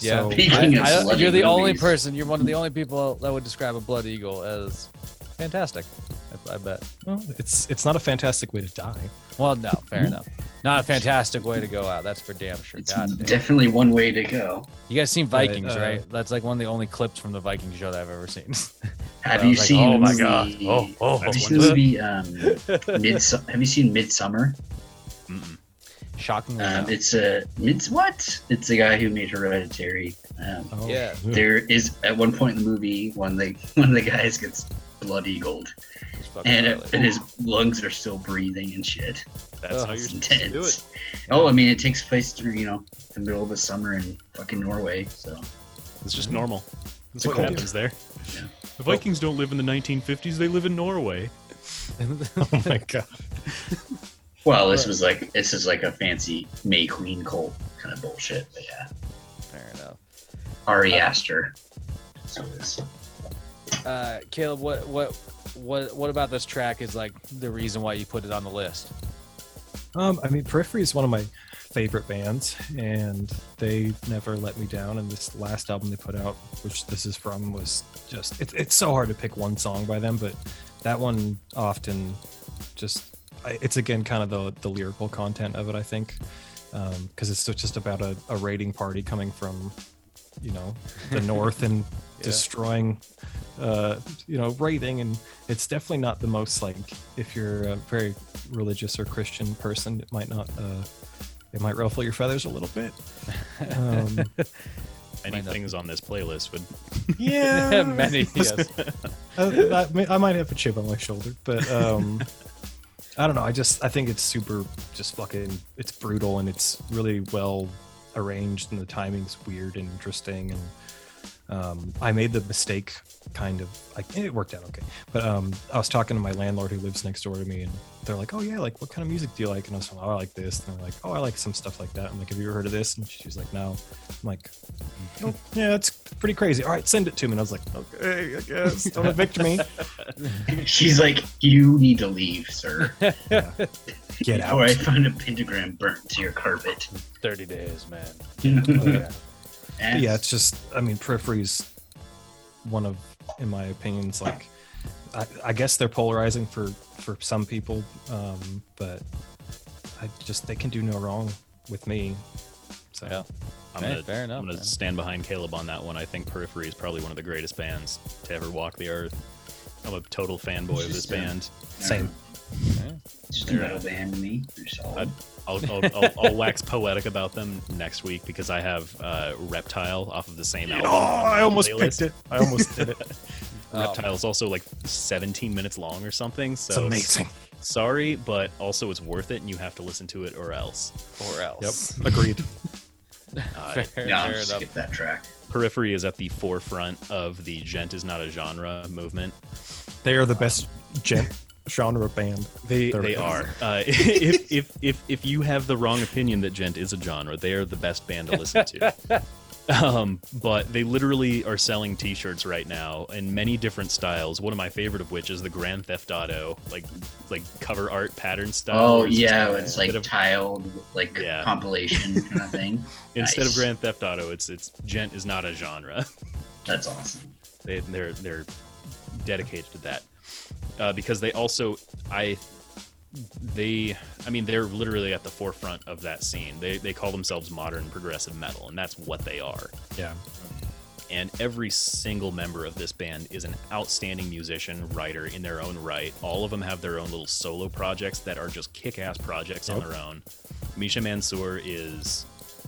Yeah, So, Speaking I- of I- you're the only person. You're one of the only people that would describe a Blood Eagle as fantastic. I, I bet. well, it's it's not a fantastic way to die. Well, no, fair enough. Not a fantastic way to go out. That's for damn sure. It's God damn. definitely one way to go. You guys seen Right, Vikings, uh, right? That's like one of the only clips from the Viking show that I've ever seen. Have I you like, seen oh my movie? God. Oh, oh, have you oh, seen the movie um, Midsommar? Have you seen Midsommar? Mm-mm. Shockingly, Um, it's a mids what? It's the guy who made Hereditary. Um, Oh, Yeah. there is at one point in the movie when the one of the guys gets blood eagled and, gnarly. and his lungs are still breathing and shit. That's Oh, how you're It's supposed to do it. intense. Oh, I mean, it takes place through you know the middle of the summer in fucking Norway. So It's just normal. That's It's what cold. happens there. Yeah. The Vikings don't live in the 1950s. They live in Norway. oh my god. well, this was like this is like a fancy May Queen cult kind of bullshit. But yeah, fair enough. Ari Aster. So it's Uh, Caleb, what what what what about this track is like the reason why you put it on the list? Um, I mean, Periphery is one of my favorite bands, and they never let me down. And this last album they put out, which this is from, was just it's it's so hard to pick one song by them, but that one often just I- it's again kind of the the lyrical content of it, I think, because it's just about a, a raiding party coming from you know the north and Yeah. destroying uh you know raiding and it's definitely not the most like if you're a very religious or christian person it might not uh it might ruffle your feathers a little bit um Many Might not things on this playlist would. yeah Many, yes. I, I I might have a chip on my shoulder but um i don't know. I just i think it's super just fucking it's brutal and it's really well arranged and the timing's weird and interesting and um, I made the mistake kind of like it worked out okay. But um, I was talking to my landlord who lives next door to me, and they're like, "Oh yeah, like what kind of music do you like?" And I was like, "Oh, I like this." And they're like, "Oh, I like some stuff like that." I'm like, "Have you ever heard of this?" And she's like, "No." I'm like, "Oh, "Yeah, it's pretty crazy." All right, send it to me. And I was like, "Okay, I guess don't evict me. she's like, you need to leave, sir. Get Before I find a pentagram burnt to your carpet. Thirty days, man. Yeah. Yeah, it's just I mean, Periphery's one of, in my opinion. It's like I, I guess they're polarizing for for some people, um, but I just they can do no wrong with me. So Yeah. I'm Hey, gonna, fair enough, I'm gonna man. stand behind Caleb on that one. I think Periphery is probably one of the greatest bands to ever walk the earth. I'm a total fanboy of this Just, band. same. It's just a metal band to me. They're solid. I'll, I'll, I'll, I'll wax poetic about them next week because I have uh, Reptile off of the same album. Oh, I almost playlist. picked it. I almost did it. Oh, Reptile is also like 17 minutes long or something. It's So amazing. Sorry, but also it's worth it, and you have to listen to it or else. or else. Yep, agreed. Uh, Fair, yeah, I'll fair just skip that track. Periphery is at the forefront of the djent is not a genre movement. They are the best djent genre band. They They're- they are. Uh, if, if if if you have the wrong opinion that djent is a genre, they are the best band to listen to. Um, but they literally are selling T-shirts right now in many different styles. One of my favorite of which is the Grand Theft Auto, like like cover art pattern style. Oh where it's yeah, it's like instead of, tiled, like Yeah. compilation kind of thing. instead of. Grand Theft Auto, it's it's djent is not a genre. That's awesome. They, they're they're dedicated to that uh, because they also I they I mean they're literally at the forefront of that scene. They they call themselves modern progressive metal, and that's what they are. Yeah. And every single member of this band is an outstanding musician, writer in their own right. All of them have their own little solo projects that are just kick-ass projects on their own. Misha Mansour is,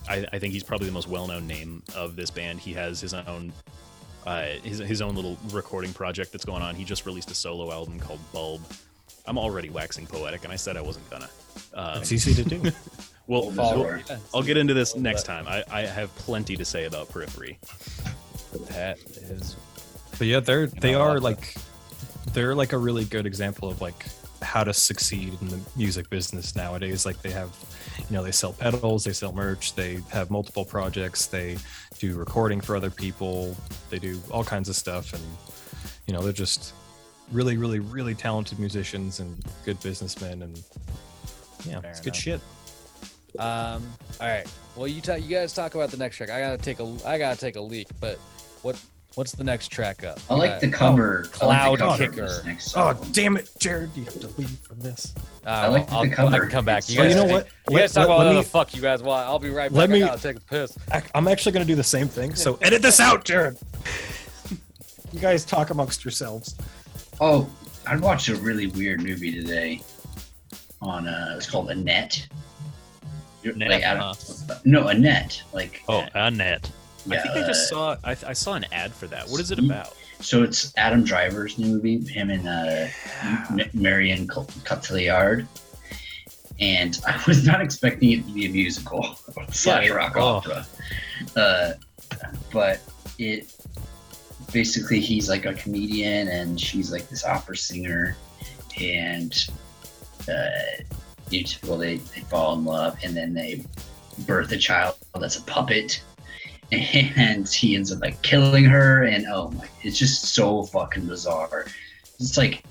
I, I think he's probably the most well-known name of this band. He has his own, uh, his his own little recording project that's going on. He just released a solo album called Bulb. I'm already waxing poetic, and I said I wasn't gonna. Um, It's easy to do. well, Bulb we'll- is I'll get into this next time. I, I have plenty to say about Periphery. That is But yeah, they're they know, are like- like they're like a really good example of like how to succeed in the music business nowadays. Like they have, you know, they sell pedals, they sell merch, they have multiple projects, they do recording for other people, they do all kinds of stuff, and you know they're just really, really, really talented musicians and good businessmen, and yeah, Fair it's good shit. Um. All right. Well, you talk. You guys talk about the next track. I gotta take a. I gotta take a leak. But what? What's the next track up? I like the Uh, cover. Cloud like the cover Kicker. Oh damn it, Jared! You have to leave from this. Uh, I like I'll, the I cover. can come back. It's You Well, guys, you know what? You guys Let- talk let- about let me- the fuck you guys want. I'll be right back. Let me- I gotta take a piss. I- I'm actually going to do the same thing. So edit this out, Jared. you guys talk amongst yourselves. Oh, I watched a really weird movie today. On uh, it's called Annette. Annette, Like, out of- no, Annette. Like Oh, Annette. I think I just saw I, I saw an ad for that. What is it about? So it's Adam Driver's new movie, him and uh, M- Marion Cotillard. And I was not expecting it to be a musical slash rock Oh. opera. Uh, but it basically, he's like a comedian and she's like this opera singer. And uh, you well, they, they fall in love and then they birth a child that's a puppet and he ends up like killing her and oh my it's just so fucking bizarre. It's like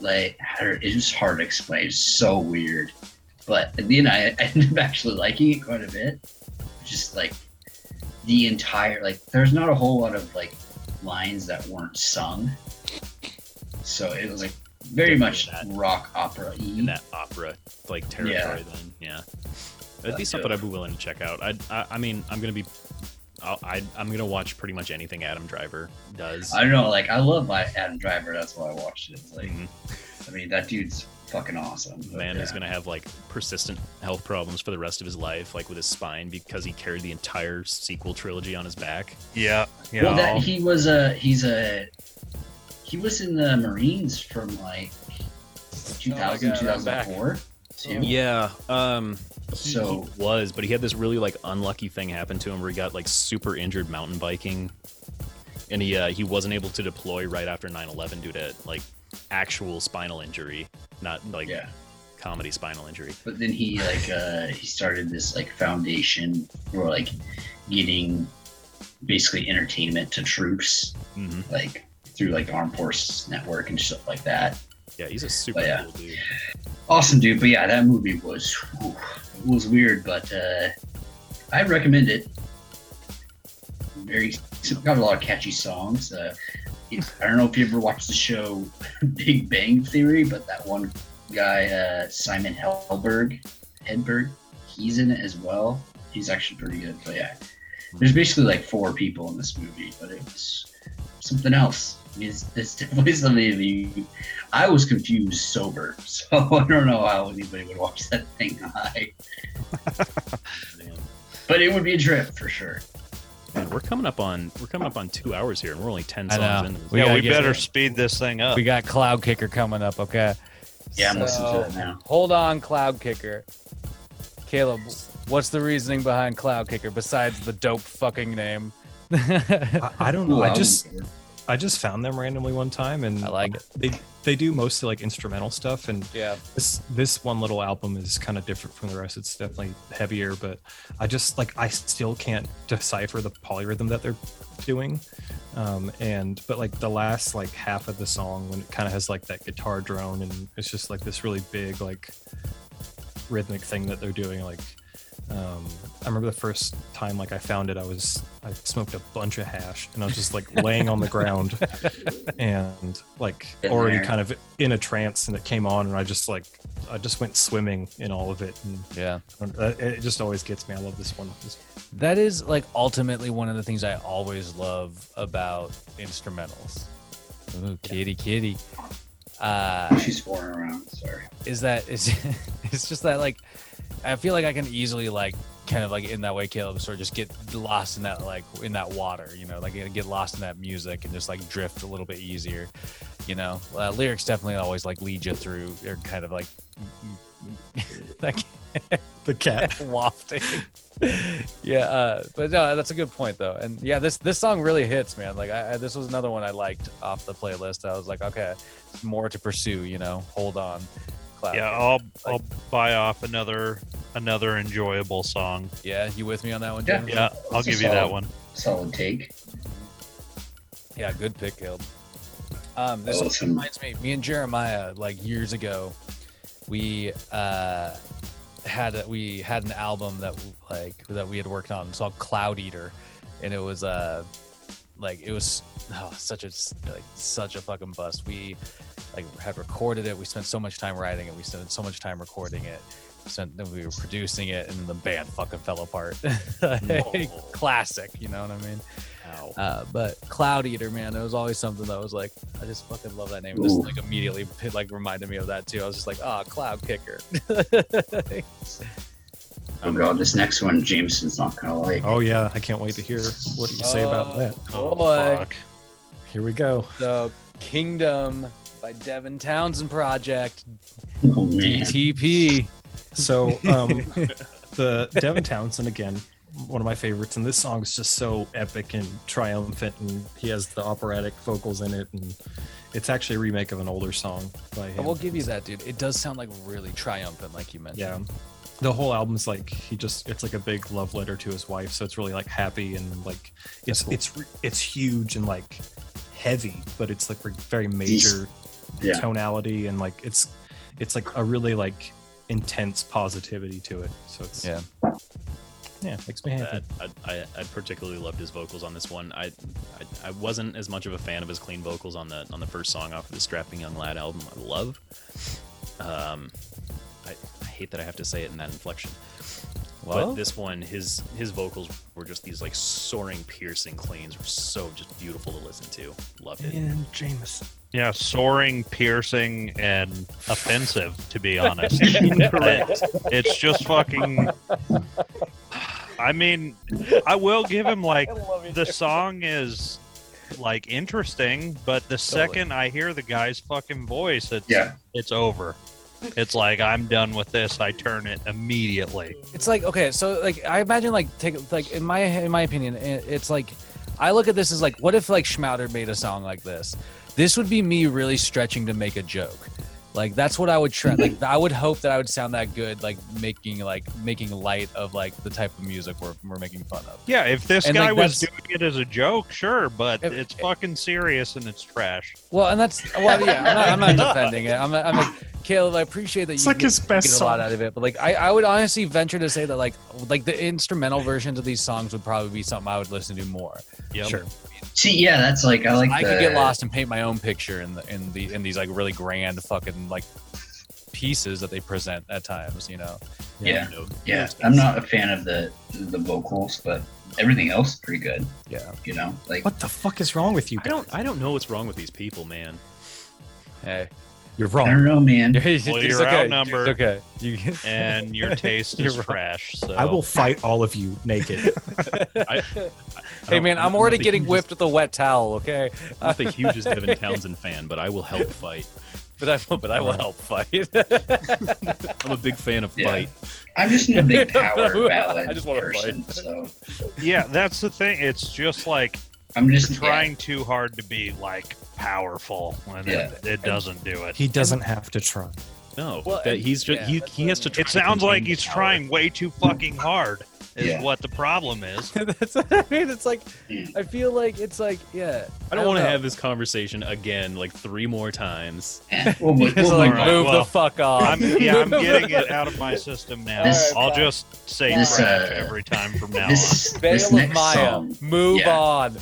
like it's just hard to explain it's so weird. But at the end I, I ended up actually liking it quite a bit. Just like the entire like there's not a whole lot of like lines that weren't sung. So it was like very much Definitely rock opera In that opera like territory, Yeah. then yeah, that'd be something. I'd be willing to check out. I'd, I I mean I'm gonna be. I'll, I, I'm gonna watch pretty much anything Adam Driver does. I don't know, like I love my Adam Driver. That's why I watched it. It's like, Mhm. I mean, that dude's fucking awesome. But, Man is gonna have like persistent health problems for the rest of his life, like with his spine, because he carried the entire sequel trilogy on his back. Yeah. You Well, that he was a he's a he was in the Marines from like 2000 Oh my God, I'm back. 2004. too. Yeah. Um. So- he was, but he had this really like unlucky thing happen to him where he got like super injured mountain biking, and he uh, he wasn't able to deploy right after 9/11 due to like actual spinal injury, not like yeah. comedy spinal injury. But then he like uh he started this like foundation for like getting basically entertainment to troops hmm like through like armed forces network and stuff like that. Yeah, he's a super yeah. cool dude. awesome dude. But yeah that movie was whew, it was weird but uh i recommend it. Very got a lot of catchy songs. Uh i don't know if you ever watched the show big bang theory but that one guy uh simon helberg hedberg he's in it as well. He's actually pretty good but yeah. There's basically like four people in this movie but it was something else it's, it's definitely something that you I was confused sober, so I don't know how anybody would watch that thing high. But it would be a trip for sure. Man, we're coming up on we're coming up on two hours here, and we're only ten songs in. We yeah, we get- better speed this thing up. We got Cloud Kicker coming up. Okay. Yeah, I'm listening to So, it now. Hold on, Cloud Kicker. Caleb, what's the reasoning behind Cloud Kicker besides the dope fucking name? I, I don't know. Ooh, I I'm- just I just found them randomly one time, and I like it. They they do mostly like instrumental stuff, and Yeah. this this one little album is kind of different from the rest. It's definitely heavier, but I just like I still can't decipher the polyrhythm that they're doing. Um, and but like the last like half of the song when it kind of has like that guitar drone and it's just like this really big like rhythmic thing that they're doing like um, I remember the first time like I found it, I was I smoked a bunch of hash and I was just like laying on the ground and like Been already there. kind of in a trance and it came on and I just like I just went swimming in all of it and Yeah. uh, it just always gets me. I love this one. That is like ultimately one of the things I always love about instrumentals. Ooh, kitty, kitty. Uh, She's foreign around. Sorry. is that is it's just that like I feel like I can easily like kind of like in that way, Caleb, sort of just get lost in that like in that water, you know, like get lost in that music and just like drift a little bit easier, you know. Uh, lyrics definitely always like lead you through. They're kind of like like the cat. wafting. yeah, uh, but no, that's a good point though. And yeah, this this song really hits, man. Like I, I this was another one I liked off the playlist. I was like, okay, more to pursue. You know, hold on. Cloud. Yeah, I'll I'll buy off another another enjoyable song. yeah. You with me on that one, Yeah. Yeah, I'll That's a give you that solid- one. Solid take. Yeah, good pick, Caleb. Um, this Awesome. reminds me. Me and Jeremiah, like years ago, we uh had a, we had an album that like that we had worked on. It's called Cloud Eater, and it was uh like it was oh, such a like such a fucking bust. We like had recorded it. We spent so much time writing it. We spent so much time recording it. Spent, then we were producing it, and the band fucking fell apart. Classic, you know what I mean? Ow. Uh, but Cloud Eater, man, it was always something that was like, I just fucking love that name. This like immediately it, like reminded me of that too. I was just like, ah, Cloud Kicker. Oh god, this next one Jameson's not gonna like. Oh yeah, I can't wait to hear what you say about Oh. that. Oh, Boy. fuck. Here we go. the Kingdom by Devin Townsend Project, Oh man. DTP. So um, the Devin Townsend again, one of my favorites, and this song is just so epic and triumphant, and he has the operatic vocals in it, and it's actually a remake of an older song by I will give you that, dude. It does sound like really triumphant, like you mentioned. Yeah. The whole album's like he just it's like a big love letter to his wife, so it's really like happy and like it's cool. it's it's huge and like heavy, but it's like very major Yeah. tonality and like it's it's like a really like intense positivity to it. So it's Yeah. yeah, makes me happy. I, I, I particularly loved his vocals on this one. I, I I wasn't as much of a fan of his clean vocals on the on the first song off of the Strapping Young Lad album. I love. Um, I, I hate that I have to say it in that inflection. Well- but this one, his his vocals were just these like soaring, piercing cleans. Were so just beautiful to listen to. Loved it. And Jameson. Yeah, soaring, piercing, and offensive. To be honest, Correct. it's just fucking. I mean, I will give him like the song is like interesting, but the second I hear the guy's fucking voice, it's Yeah. it's over. It's like I'm done with this. I turn it immediately. It's like okay, so like I imagine like take like in my in my opinion, it's like I look at this as like what if like Schmouder made a song like this? This would be me really stretching to make a joke. Like that's what I would try. Like I would hope that I would sound that good, like making like making light of like the type of music we're, we're making fun of. Yeah, if this And, guy like, was doing it as a joke, sure, but If- it's fucking serious and it's trash. Well, and that's well, yeah. I'm not, I'm not defending it. I'm, I'm like Caleb. I appreciate that It's you like get, his best get a lot out of it, but like I, I would honestly venture to say that like like the instrumental versions of these songs would probably be something I would listen to more. Yeah, Sure. See, yeah, that's like I like. I the, could get lost and paint my own picture in the in the in these like really grand fucking like pieces that they present at times. You know. Yeah, You know, yeah. I'm not a fan of the the vocals, but everything else is pretty good. Yeah. You know, like What the fuck is wrong with you? I don't I don't know what's wrong with these people, man. Hey. You're wrong. I don't know, man. It's Well, you're okay. outnumbered. It's okay. You, And your taste is right. trash. So I will fight all of you naked. I, I hey don't- man, I'm already getting hugest- whipped with a wet towel. Okay. I'm not the hugest Devin Townsend fan, but I will help fight. But I but I will help fight. I'm a big fan of Yeah. fight. I'm just a big power I just want to person. fight. So yeah, that's the thing. It's just like I'm just You're trying too hard to be like powerful, and Yeah. it, it doesn't do it. He doesn't have to try. No, Well, that he's just yeah, he, he has to. try It sounds like he's power. trying way too fucking hard. Is Yeah. what the problem is. That's what I mean. It's like I feel like it's like yeah. I don't want to have this conversation again like three more times. Yeah, we'll, we'll, we'll like move move well, the fuck off. I'm, yeah, I'm getting it out of my system now. This- I'll just say This, trash uh, every time from now This, Veil this of next Maya. song, Move Yeah. on.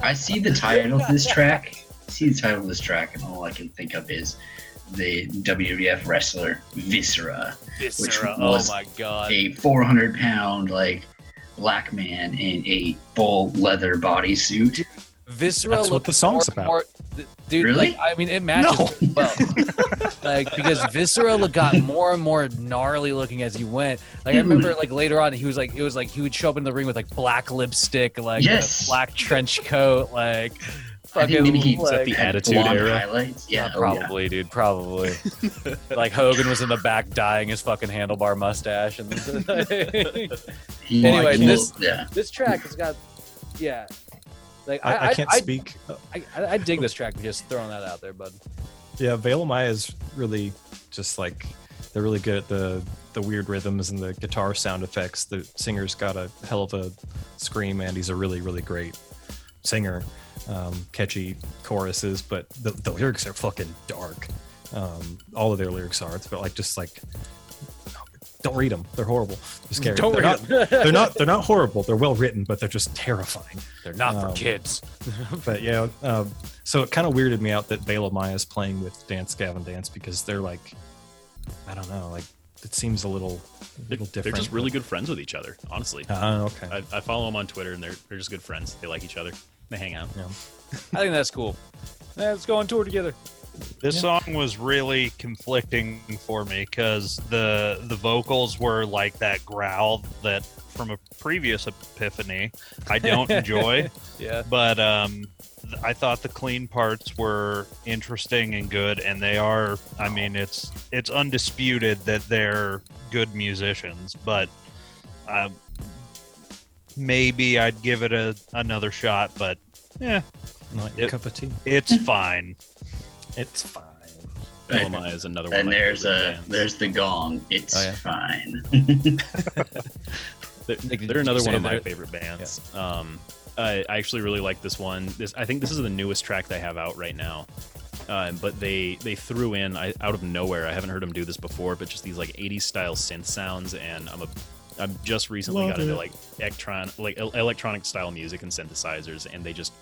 I see the title of this track. I see the title of this track, and all I can think of is the WWF wrestler Viscera, Viscera. Oh was Oh my god. a 400 pound like black man in a full leather bodysuit. Viscera. That's what the song's more- about. more- dude, Really? like, I mean, it matches No. pretty well. like because Viscera got more and more gnarly looking as he went. Like I hmm. remember, like later on, he was like, it was like he would show up in the ring with like black lipstick, like Yes. a black trench coat, like I think maybe he fucking, like, the Attitude blonde Era? highlights. Yeah, Yeah, oh, yeah. probably, dude. Probably. like Hogan was in the back dyeing his fucking handlebar mustache, and He- Anyway, he- this- yeah. this track has got, yeah. Like I, I, can't I, speak. I, I, I dig this track. Just throwing that out there, bud. Yeah, Veil of Maya is really just like they're really good at the the weird rhythms and the guitar sound effects. The singer's got a hell of a scream, and he's a really really great singer. Um, catchy choruses, but the, the lyrics are fucking dark. Um, all of their lyrics are. It's about like just like don't read them. They're horrible. They're scary. Don't they're read not, 'em. they're not. They're not horrible. They're well written, but they're just terrifying. They're not for Um, kids. But yeah, um, so it kind of weirded me out that Veil of Maya is playing with Dance Gavin Dance because they're like, I don't know, like it seems a little, a They're, they're just really good friends with each other, honestly. Ah, okay. I, I follow them on Twitter, and they're they're just good friends. They like each other. They hang out. I think that's cool. Yeah, let's go on tour together. This song was really conflicting for me because the the vocals were like that growl that from a previous epiphany I don't enjoy, Yeah. but um, I thought the clean parts were interesting and good, and they are. I mean, it's it's undisputed that they're good musicians, but uh, maybe I'd give it a another shot. But yeah, Not your it- cup of tea. it's fine. It's fine. Elma is another one. And my there's a bands. there's the gong. It's Oh, yeah. fine. They're, they're another one of my favorite bands. Um, I, I actually really like this one. This I think this is the newest track they have out right now. Uh, but they they threw in I, out of nowhere. I haven't heard them do this before, but just these like 80s style synth sounds, and I'm a I'm just recently Love got into it. like electron like el- electronic style music and synthesizers, and they just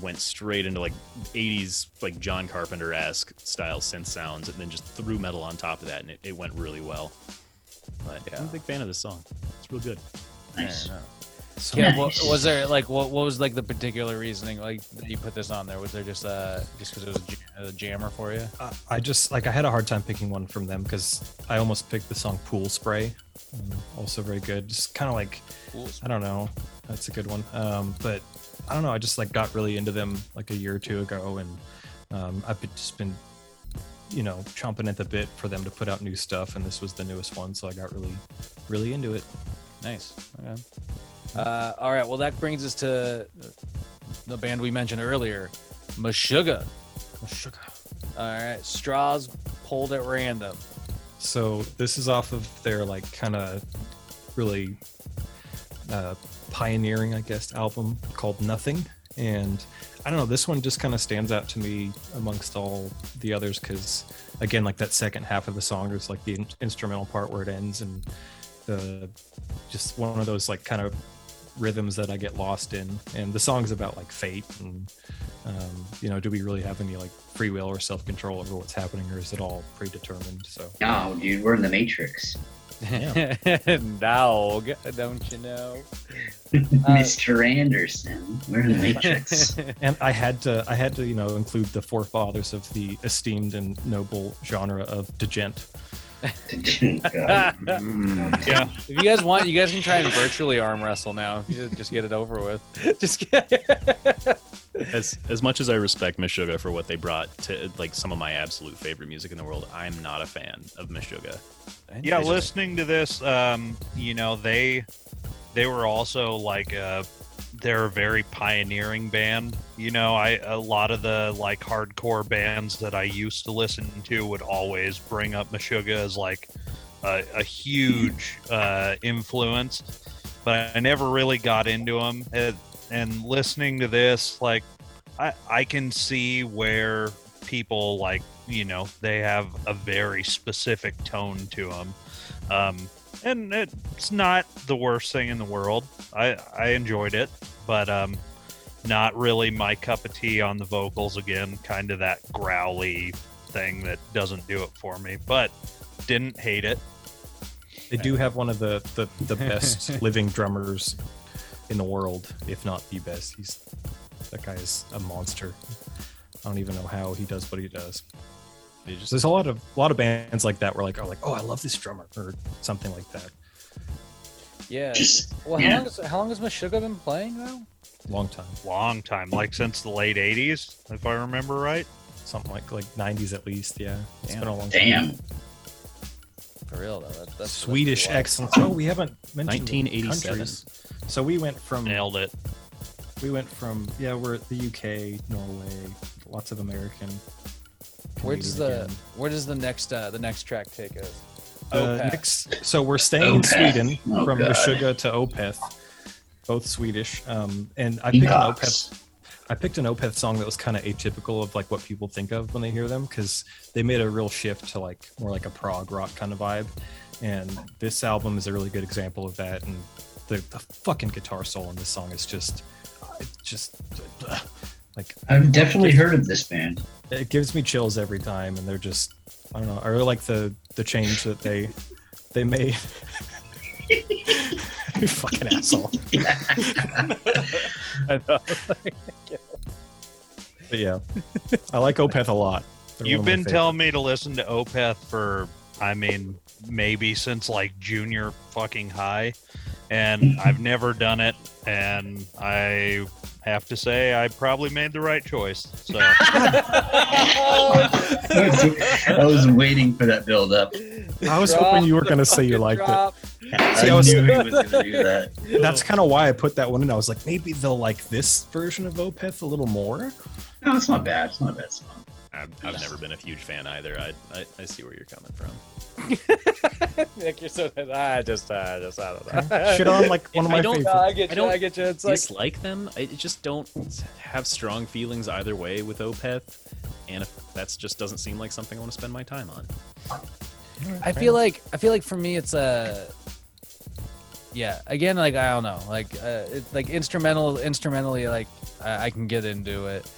went straight into like 80s like John Carpenter esque style synth sounds, and then just threw metal on top of that, and it, it went really well. But yeah, I'm a big fan of this song. It's real good. Nice. So, Yeah, Nice. what, was there like what what was like the particular reasoning like that you put this on there? Was there just uh just because it was a jammer for you? I- I just like I had a hard time picking one from them because I almost picked the song "Pool Spray," um, also very good. Just kind of like I don't know, that's a good one. Um, but I don't know. I just like got really into them like a year or two ago, and um, I've been, just been, you know, chomping at the bit for them to put out new stuff, and this was the newest one, so I got really, really into it. Nice. Okay. Uh, all right. Well, that brings us to the band we mentioned earlier, Meshuggah. Meshuggah. All right. Straws pulled at random. So this is off of their like kind of really uh, pioneering, I guess, album called Nothing, and I don't know. This one just kind of stands out to me amongst all the others because, again, like that second half of the song is like the in- instrumental part where it ends, and the just one of those like kind of rhythms that I get lost in. And the song's about like fate and um, you know, do we really have any like free will or self control over what's happening, or is it all predetermined? So No, dude, we're in the Matrix. Dog, don't you know? Mr. Anderson, we're in the Matrix. and I had to I had to you know include the forefathers of the esteemed and noble genre of djent. God. Yeah, If you guys want, you guys can try and virtually arm wrestle now. Just get it over with. Just get. As as much as I respect Meshuggah for what they brought to like some of my absolute favorite music in the world, I'm not a fan of Meshuggah. yeah. Listening to this, um, you know, they they were also like a they're a very pioneering band. You know, I a lot of the like hardcore bands that I used to listen to would always bring up Meshuggah as like a, a huge uh, influence, but I never really got into them. And, and listening to this, like, I I can see where people like you know they have a very specific tone to them. Um, and it's not the worst thing in the world. I I enjoyed it, but um, not really my cup of tea on the vocals again. Kind of that growly thing that doesn't do it for me, but didn't hate it. They do have one of the the, the best living drummers in the world, if not the best. He's that guy is a monster. I don't even know how he does what he does. He just, there's a lot of a lot of bands like that where like are like, oh, I love this drummer or something like that. Yeah. Well, how yeah. long has how long has Meshuggah been playing now? Long time, Long time, like since the late '80s, if I remember right. something like like 90s at least. Yeah, it's Damn. been a long time. Damn. For real though. That, that's Swedish that's excellence. Oh, we haven't mentioned the 1987. countries. So we went from Nailed it. we went from yeah we're at the UK, Norway, lots of American. Where does the again. where does the next uh, the next track take us? Uh, next, so we're staying in Sweden Oh, from God. Meshuggah to Opeth, both Swedish. Um, and I picked an Peacocks. Opeth. I picked an Opeth song that was kind of atypical of like what people think of when they hear them because they made a real shift to like more like a prog rock kind of vibe. And this album is a really good example of that. And the, the fucking guitar solo in this song is just, it's just like I've definitely heard of this band. It gives me chills every time and they're just i don't know i really like the the change that they they made you fucking asshole I know. but yeah i like opeth a lot They're You've one of my been telling me to listen to Opeth for, I mean, maybe since like junior fucking high, and I've never done it. And I have to say, I probably made the right choice. So I was waiting for that build up. i was hoping you were going to say you liked it I I was- knew he was going to do that. that's kind of why i put that one in i was like maybe they'll like this version of opeth a little more No, it's not bad. It's not a bad song. I've, I've never been a huge fan either. I, I, I see where you're coming from. Nick, you're so I just I just I don't know. shit on like one of I my don't- favorites No, I get I you. I, don't get you. It's like Dislike them. I just don't have strong feelings either way with Opeth, and if that's just doesn't seem like something I want to spend my time on. I feel like I feel like for me it's a yeah. Again, like I don't know, like uh, it's like instrumental, instrumentally, like I, I can get into it.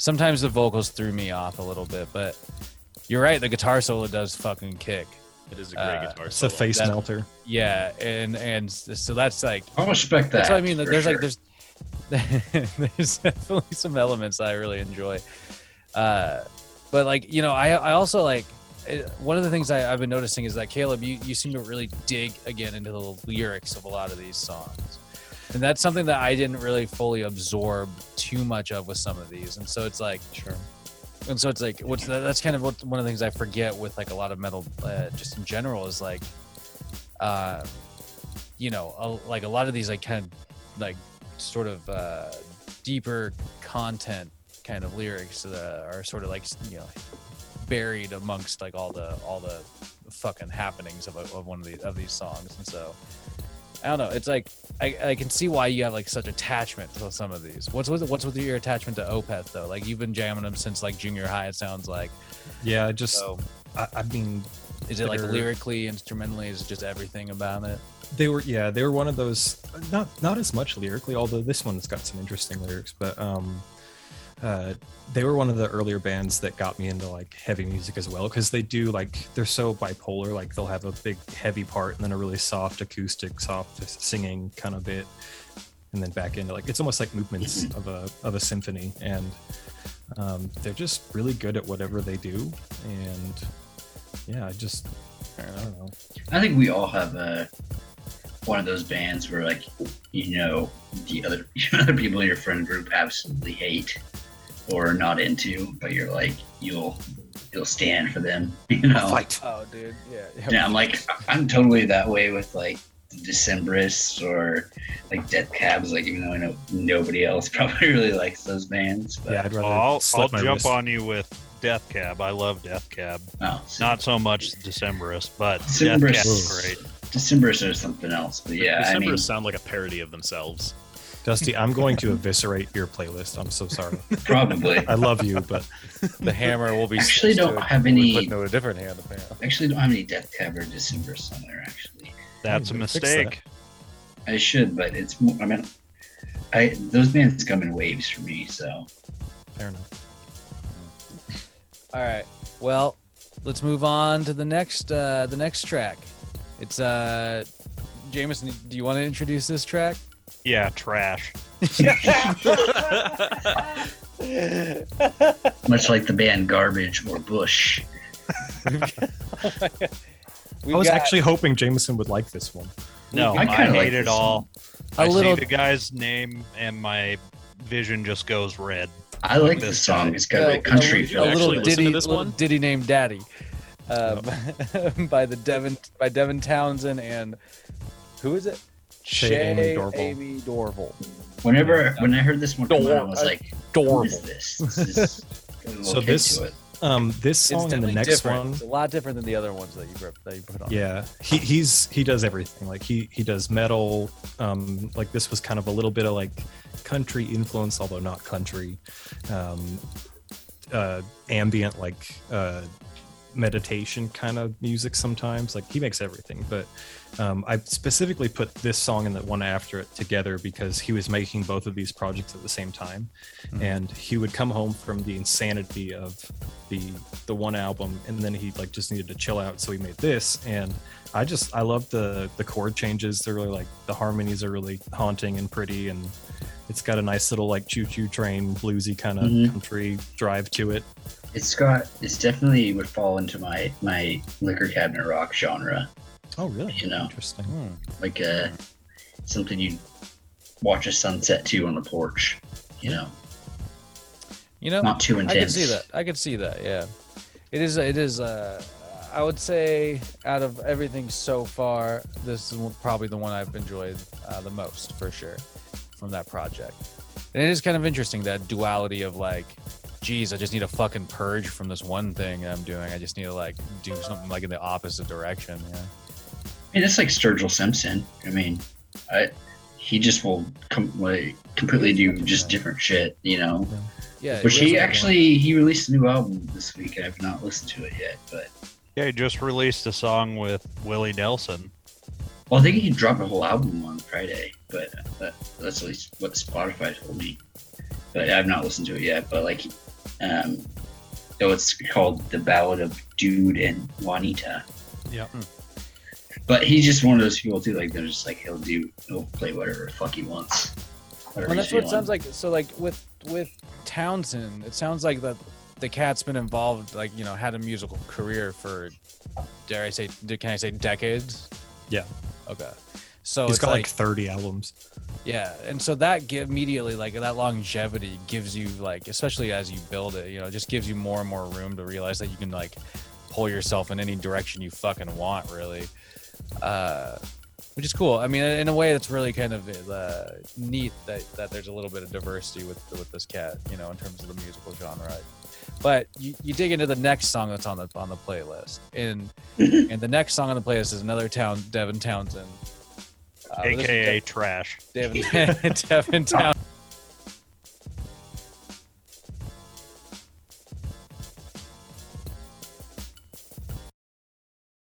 Sometimes the vocals threw me off a little bit, but you're right. The guitar solo does fucking kick. It is a great Uh, guitar it's solo. a face That- melter Yeah, and and so that's like I'll respect that. that's what I mean. for There's like there's there's definitely some elements that I really enjoy. Uh, but like you know, I I also like one of the things I, I've been noticing is that Caleb, you you seem to really dig again into the lyrics of a lot of these songs, and that's something that I didn't really fully absorb too much of with some of these, and so it's like sure and so it's like what's that, that's kind of what one of the things I forget with like a lot of metal, uh, just in general, is like, uh, you know, a, like a lot of these like kind of like sort of uh, deeper content kind of lyrics uh, are sort of like you know buried amongst like all the all the fucking happenings of, a, of one of these of these songs, and so. I don't know. It's like I, I can see why you have like such attachment to some of these. What's with what's with your attachment to Opeth though? Like you've been jamming them since like junior high. It sounds like. yeah I just So I, I mean is it like lyrically, instrumentally? Is it just everything about it? they were yeah they were one of those not not as much lyrically although this one's got some interesting lyrics but um uh they were one of the earlier bands that got me into like heavy music as well because they do like they're so bipolar like they'll have a big heavy part and then a really soft acoustic soft singing kind of bit and then back into like it's almost like movements of a of a symphony. And um they're just really good at whatever they do. And yeah i just i don't know. I think we all have uh, one of those bands where, like, you know, the other other people in your friend group absolutely hate or not into, but you're like, you'll you'll stand for them. You know, fight Oh, dude, yeah. yeah. I'm like, I'm totally that way with like Decemberists or like Death Cabs. Like even though I know nobody else probably really likes those bands, but Yeah, I'd rather I'll, I'll jump wrist. on you with Death Cab. I love Death Cab. oh, so Not so much Decemberist, but Death Cab is great. Decemberists are something else. But yeah, I mean, sound like a parody of themselves. Dusty, I'm going to eviscerate your playlist. I'm so sorry. probably. I love you, but The hammer will be Actually don't to have any- put into a different hand. Apparently. Actually, don't have any Death Cab or Decemberists on there. Actually, That's a you fix mistake. I should, but it's. more I mean, I those bands come in waves for me. So fair enough. All right. Well, let's move on to the next uh the next track. It's uh Jameson, do you want to introduce this track? Yeah, trash. much like the band Garbage or Bush. I was got actually hoping Jameson would like this one. No, I I, kinda like hate it this all. a I little see the guy's name and my vision just goes red. I like This this song. guy. It's got a, a country a, feel. a little Actually listen to ditty, this little one? ditty named Daddy, uh, by the Devin by Devin Townsend and who is it? Ché Aimee Dorval. Amy Dorval. Whenever when I heard this one come out, I was Dor- like, "Who is this?" this is, got So this- Um, this It's song and the next different. one, It's a lot different than the other ones that you put- that you put on. yeah, he, he's he does everything. Like he he does metal. Um, like this was kind of a little bit of like country influence, although not country. Um, uh, ambient like uh, meditation kind of music sometimes. Like he makes everything, but um, I specifically put this song and the one after it together because he was making both of these projects at the same time, and he would come home from the insanity of the the one album, and then he like just needed to chill out, so he made this. And I just I love the the chord changes. They're really like the harmonies are really haunting and pretty, and it's got a nice little like choo choo train bluesy kind of Mhm. country drive to it. It's got. It's definitely would fall into my my liquor cabinet rock genre. Oh, really? You know. Interesting. Hmm. Like uh, something you watch a sunset to on the porch. You know, You know, not too intense. I can see that. I can see that. Yeah, it is. It is. Uh, I would say out of everything so far, this is probably the one I've enjoyed uh, the most for sure from that project. And it is kind of interesting that duality of like, geez, I just need a fucking purge from this one thing I'm doing. I just need to like do something like in the opposite direction. Yeah. I mean, it's like Sturgill Simpson. I mean, I, he just will com- like, completely do just different shit. You know. Yeah. Which he a good actually he released a new album this week. and I've not listened to it yet, but Yeah, he just released a song with Willie Nelson. well, I think he dropped a whole album on Friday. But uh, that, that's at least what Spotify told me. But I've not listened to it yet. But like, um, oh, it's called "The Ballad of Dood and Juanita." Yeah. But he's just one of those people too. Like they're just like he'll do, he'll play whatever the fuck he wants. Whatever Well, that's what it sounds like. So, like with with Townsend, it sounds like that the cat's been involved, like you know, had a musical career for, dare I say, can I say decades? Yeah. Okay. So He's it's got like, like, 30 albums. yeah, and so that give immediately like that longevity gives you like, especially as you build it, you know, it just gives you more and more room to realize that you can like pull yourself in any direction you fucking want, really. Uh, which is cool. I mean, in a way, it's really kind of uh, neat that, that there's a little bit of diversity with with this cat, you know, in terms of the musical genre. But you, you dig into the next song that's on the on the playlist, and and the next song on the playlist is another town, Devin Townsend, uh, aka Trash. Devin, Devin Townsend.